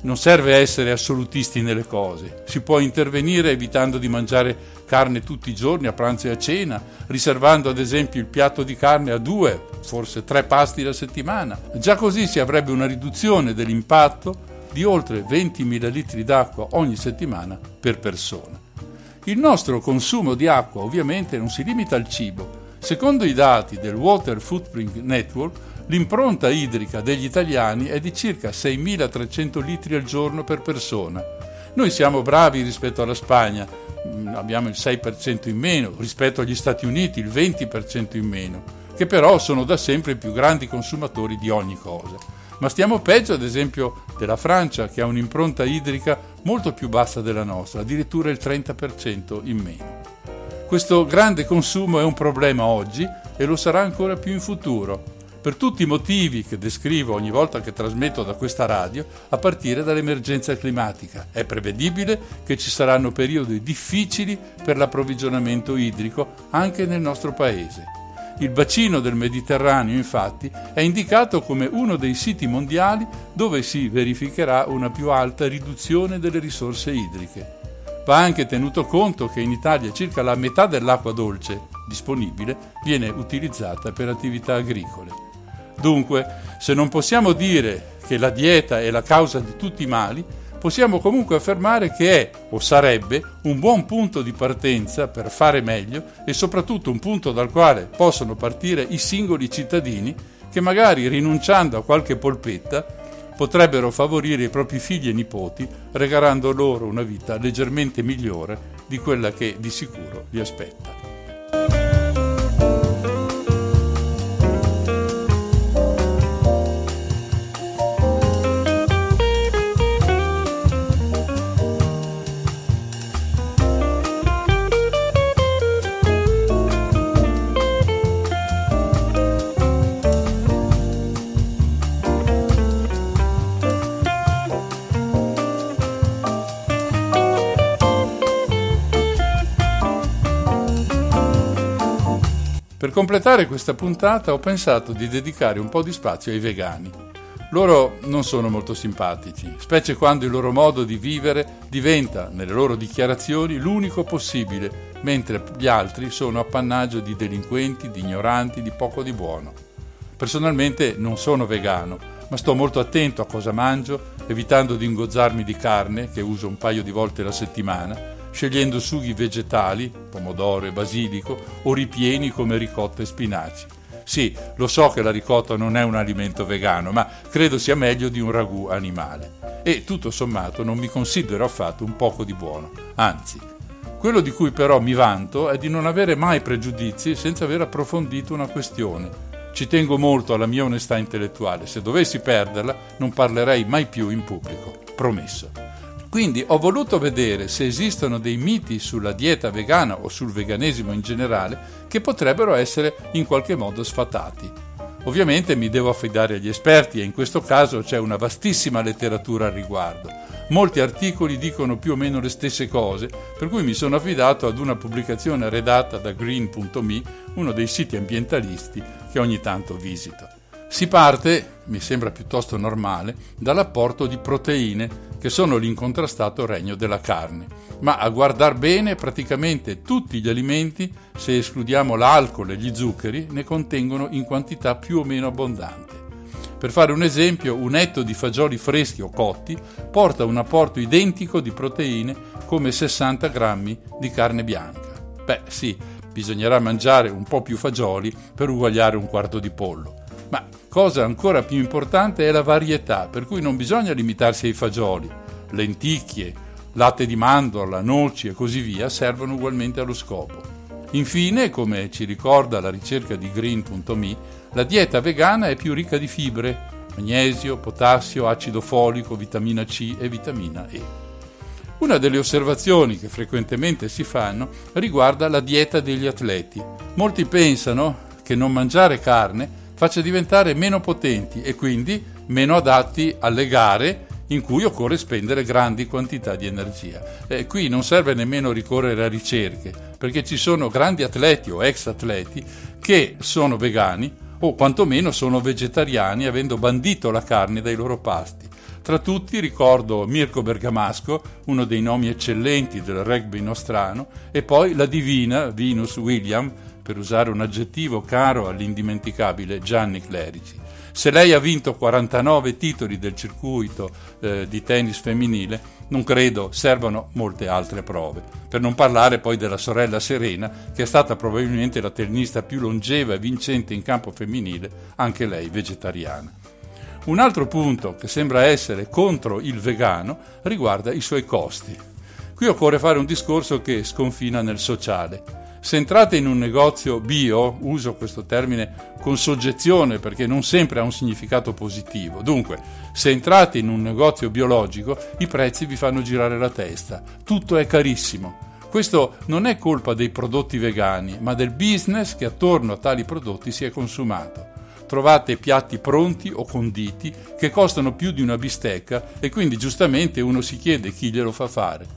non serve essere assolutisti nelle cose, si può intervenire evitando di mangiare carne tutti i giorni a pranzo e a cena, riservando ad esempio il piatto di carne a due, forse tre pasti alla settimana. Già così si avrebbe una riduzione dell'impatto di oltre 20.000 litri d'acqua ogni settimana per persona. Il nostro consumo di acqua ovviamente non si limita al cibo. Secondo i dati del Water Footprint Network, L'impronta idrica degli italiani è di circa 6.300 litri al giorno per persona. Noi siamo bravi rispetto alla Spagna, mm, abbiamo il 6% in meno, rispetto agli Stati Uniti il 20% in meno, che però sono da sempre i più grandi consumatori di ogni cosa. Ma stiamo peggio ad esempio della Francia che ha un'impronta idrica molto più bassa della nostra, addirittura il 30% in meno. Questo grande consumo è un problema oggi e lo sarà ancora più in futuro per tutti i motivi che descrivo ogni volta che trasmetto da questa radio, a partire dall'emergenza climatica. È prevedibile che ci saranno periodi difficili per l'approvvigionamento idrico anche nel nostro paese. Il bacino del Mediterraneo, infatti, è indicato come uno dei siti mondiali dove si verificherà una più alta riduzione delle risorse idriche. Va anche tenuto conto che in Italia circa la metà dell'acqua dolce disponibile viene utilizzata per attività agricole. Dunque, se non possiamo dire che la dieta è la causa di tutti i mali, possiamo comunque affermare che è o sarebbe un buon punto di partenza per fare meglio e soprattutto un punto dal quale possono partire i singoli cittadini che magari rinunciando a qualche polpetta potrebbero favorire i propri figli e nipoti regalando loro una vita leggermente migliore di quella che di sicuro li aspetta. Completare questa puntata ho pensato di dedicare un po' di spazio ai vegani. Loro non sono molto simpatici, specie quando il loro modo di vivere diventa, nelle loro dichiarazioni, l'unico possibile, mentre gli altri sono appannaggio di delinquenti, di ignoranti, di poco di buono. Personalmente non sono vegano, ma sto molto attento a cosa mangio, evitando di ingozzarmi di carne, che uso un paio di volte alla settimana, scegliendo sughi vegetali, pomodoro e basilico, o ripieni come ricotta e spinaci. Sì, lo so che la ricotta non è un alimento vegano, ma credo sia meglio di un ragù animale. E tutto sommato non mi considero affatto un poco di buono, anzi. Quello di cui però mi vanto è di non avere mai pregiudizi senza aver approfondito una questione. Ci tengo molto alla mia onestà intellettuale, se dovessi perderla non parlerei mai più in pubblico, promesso. Quindi ho voluto vedere se esistono dei miti sulla dieta vegana o sul veganesimo in generale che potrebbero essere in qualche modo sfatati. Ovviamente mi devo affidare agli esperti e in questo caso c'è una vastissima letteratura al riguardo. Molti articoli dicono più o meno le stesse cose, per cui mi sono affidato ad una pubblicazione redatta da green.me, uno dei siti ambientalisti che ogni tanto visito. Si parte, mi sembra piuttosto normale, dall'apporto di proteine che sono l'incontrastato regno della carne. Ma a guardar bene, praticamente tutti gli alimenti, se escludiamo l'alcol e gli zuccheri, ne contengono in quantità più o meno abbondante. Per fare un esempio, un etto di fagioli freschi o cotti porta un apporto identico di proteine come 60 grammi di carne bianca. Beh sì, bisognerà mangiare un po' più fagioli per uguagliare un quarto di pollo. Ma cosa ancora più importante è la varietà, per cui non bisogna limitarsi ai fagioli. Lenticchie, latte di mandorla, noci e così via servono ugualmente allo scopo. Infine, come ci ricorda la ricerca di green.me, la dieta vegana è più ricca di fibre, magnesio, potassio, acido folico, vitamina C e vitamina E. Una delle osservazioni che frequentemente si fanno riguarda la dieta degli atleti. Molti pensano che non mangiare carne faccia diventare meno potenti e quindi meno adatti alle gare in cui occorre spendere grandi quantità di energia. Eh, qui non serve nemmeno ricorrere a ricerche, perché ci sono grandi atleti o ex atleti che sono vegani o quantomeno sono vegetariani avendo bandito la carne dai loro pasti. Tra tutti ricordo Mirko Bergamasco, uno dei nomi eccellenti del rugby nostrano, e poi la divina Venus William, per usare un aggettivo caro all'indimenticabile Gianni Clerici. Se lei ha vinto 49 titoli del circuito eh, di tennis femminile, non credo servano molte altre prove. Per non parlare poi della sorella Serena, che è stata probabilmente la tennista più longeva e vincente in campo femminile, anche lei vegetariana. Un altro punto che sembra essere contro il vegano riguarda i suoi costi. Qui occorre fare un discorso che sconfina nel sociale. Se entrate in un negozio bio, uso questo termine con soggezione perché non sempre ha un significato positivo. Dunque, se entrate in un negozio biologico, i prezzi vi fanno girare la testa. Tutto è carissimo. Questo non è colpa dei prodotti vegani, ma del business che attorno a tali prodotti si è consumato. trovate piatti pronti o conditi che costano più di una bistecca e quindi giustamente uno si chiede chi glielo fa fare.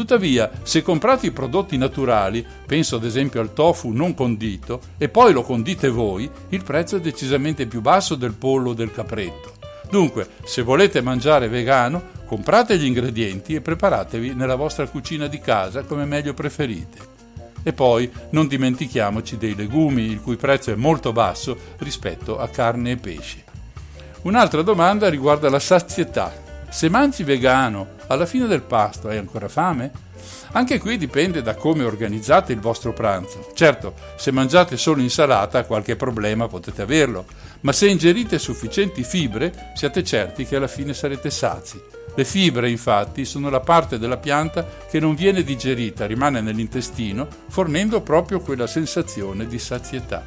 Tuttavia, se comprate i prodotti naturali, penso ad esempio al tofu non condito, e poi lo condite voi, il prezzo è decisamente più basso del pollo o del capretto. Dunque, se volete mangiare vegano, comprate gli ingredienti e preparatevi nella vostra cucina di casa come meglio preferite. E poi non dimentichiamoci dei legumi, il cui prezzo è molto basso rispetto a carne e pesce. Un'altra domanda riguarda la sazietà. Se mangi vegano, alla fine del pasto hai ancora fame? Anche qui dipende da come organizzate il vostro pranzo. Certo, se mangiate solo insalata qualche problema potete averlo, ma se ingerite sufficienti fibre siate certi che alla fine sarete sazi. Le fibre, infatti, sono la parte della pianta che non viene digerita, rimane nell'intestino, fornendo proprio quella sensazione di sazietà.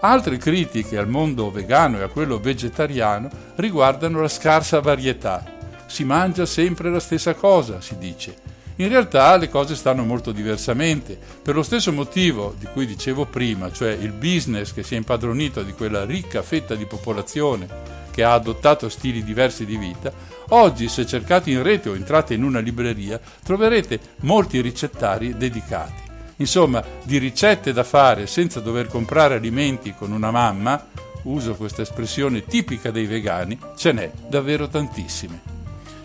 Altre critiche al mondo vegano e a quello vegetariano riguardano la scarsa varietà. Si mangia sempre la stessa cosa, si dice. In realtà le cose stanno molto diversamente, per lo stesso motivo di cui dicevo prima, cioè il business che si è impadronito di quella ricca fetta di popolazione che ha adottato stili diversi di vita, oggi se cercate in rete o entrate in una libreria troverete molti ricettari dedicati. Insomma, di ricette da fare senza dover comprare alimenti con una mamma, uso questa espressione tipica dei vegani, ce n'è davvero tantissime.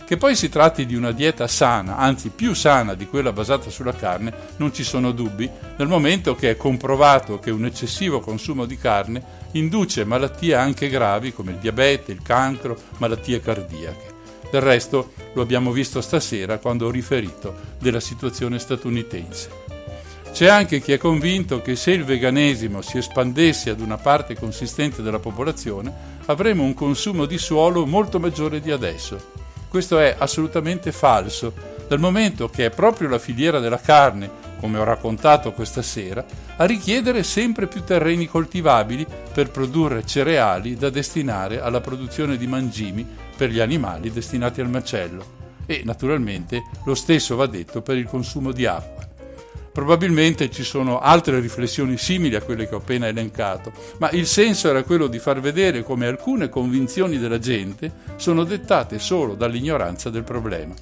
Che poi si tratti di una dieta sana, anzi più sana di quella basata sulla carne, non ci sono dubbi, nel momento che è comprovato che un eccessivo consumo di carne induce malattie anche gravi come il diabete, il cancro, malattie cardiache. Del resto lo abbiamo visto stasera quando ho riferito della situazione statunitense. C'è anche chi è convinto che se il veganesimo si espandesse ad una parte consistente della popolazione, avremo un consumo di suolo molto maggiore di adesso. Questo è assolutamente falso, dal momento che è proprio la filiera della carne, come ho raccontato questa sera, a richiedere sempre più terreni coltivabili per produrre cereali da destinare alla produzione di mangimi per gli animali destinati al macello. E naturalmente lo stesso va detto per il consumo di acqua. Probabilmente ci sono altre riflessioni simili a quelle che ho appena elencato, ma il senso era quello di far vedere come alcune convinzioni della gente sono dettate solo dall'ignoranza del problema.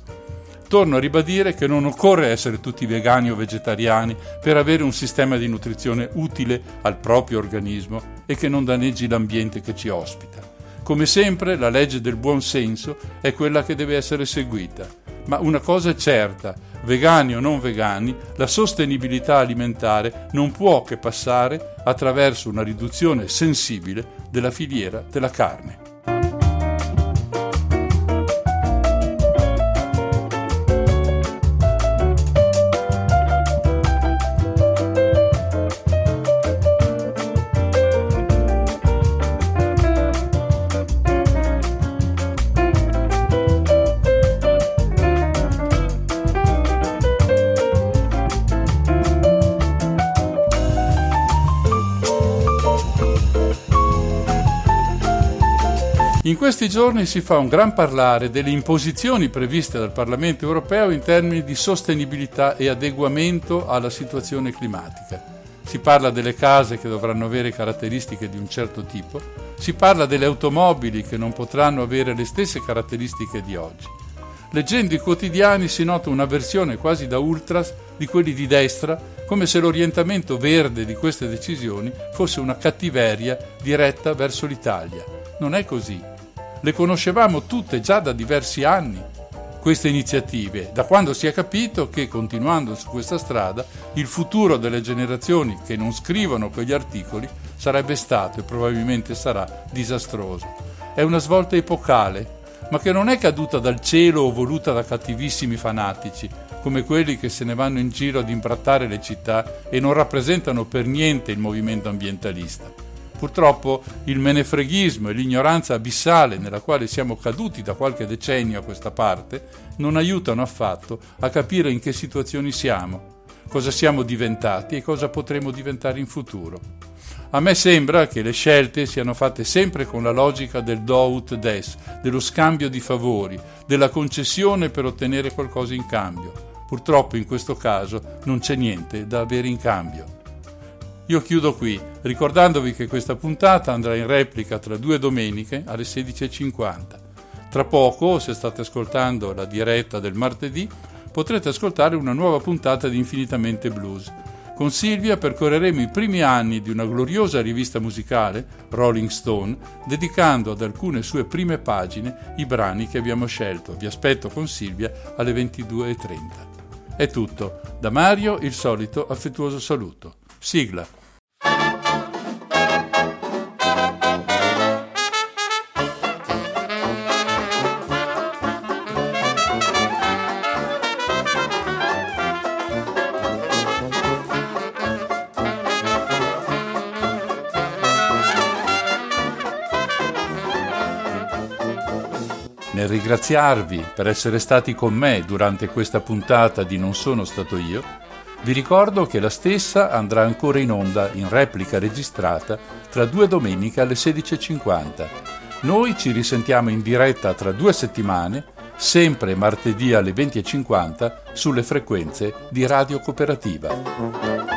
Torno a ribadire che non occorre essere tutti vegani o vegetariani per avere un sistema di nutrizione utile al proprio organismo e che non danneggi l'ambiente che ci ospita. Come sempre, la legge del buon senso è quella che deve essere seguita. Ma una cosa è certa, vegani o non vegani, la sostenibilità alimentare non può che passare attraverso una riduzione sensibile della filiera della carne. In questi giorni si fa un gran parlare delle imposizioni previste dal Parlamento europeo in termini di sostenibilità e adeguamento alla situazione climatica. Si parla delle case che dovranno avere caratteristiche di un certo tipo, si parla delle automobili che non potranno avere le stesse caratteristiche di oggi. Leggendo i quotidiani si nota una versione quasi da ultras di quelli di destra, come se l'orientamento verde di queste decisioni fosse una cattiveria diretta verso l'Italia. Non è così. Le conoscevamo tutte già da diversi anni, queste iniziative, da quando si è capito che, continuando su questa strada, il futuro delle generazioni che non scrivono quegli articoli sarebbe stato e probabilmente sarà disastroso. È una svolta epocale, ma che non è caduta dal cielo o voluta da cattivissimi fanatici, come quelli che se ne vanno in giro ad imbrattare le città e non rappresentano per niente il movimento ambientalista. Purtroppo il menefreghismo e l'ignoranza abissale nella quale siamo caduti da qualche decennio a questa parte non aiutano affatto a capire in che situazioni siamo, cosa siamo diventati e cosa potremo diventare in futuro. A me sembra che le scelte siano fatte sempre con la logica del do ut des, dello scambio di favori, della concessione per ottenere qualcosa in cambio. Purtroppo in questo caso non c'è niente da avere in cambio. Io chiudo qui, ricordandovi che questa puntata andrà in replica tra due domeniche alle 16.50. Tra poco, se state ascoltando la diretta del martedì, potrete ascoltare una nuova puntata di Infinitamente Blues. Con Silvia percorreremo i primi anni di una gloriosa rivista musicale, Rolling Stone, dedicando ad alcune sue prime pagine i brani che abbiamo scelto. Vi aspetto con Silvia alle 22.30. È tutto. Da Mario il solito affettuoso saluto. Sigla. Nel ringraziarvi per essere stati con me durante questa puntata di Non sono stato io, vi ricordo che la stessa andrà ancora in onda in replica registrata tra due domeniche alle 16.50. Noi ci risentiamo in diretta tra due settimane, sempre martedì alle 20.50, sulle frequenze di Radio Cooperativa.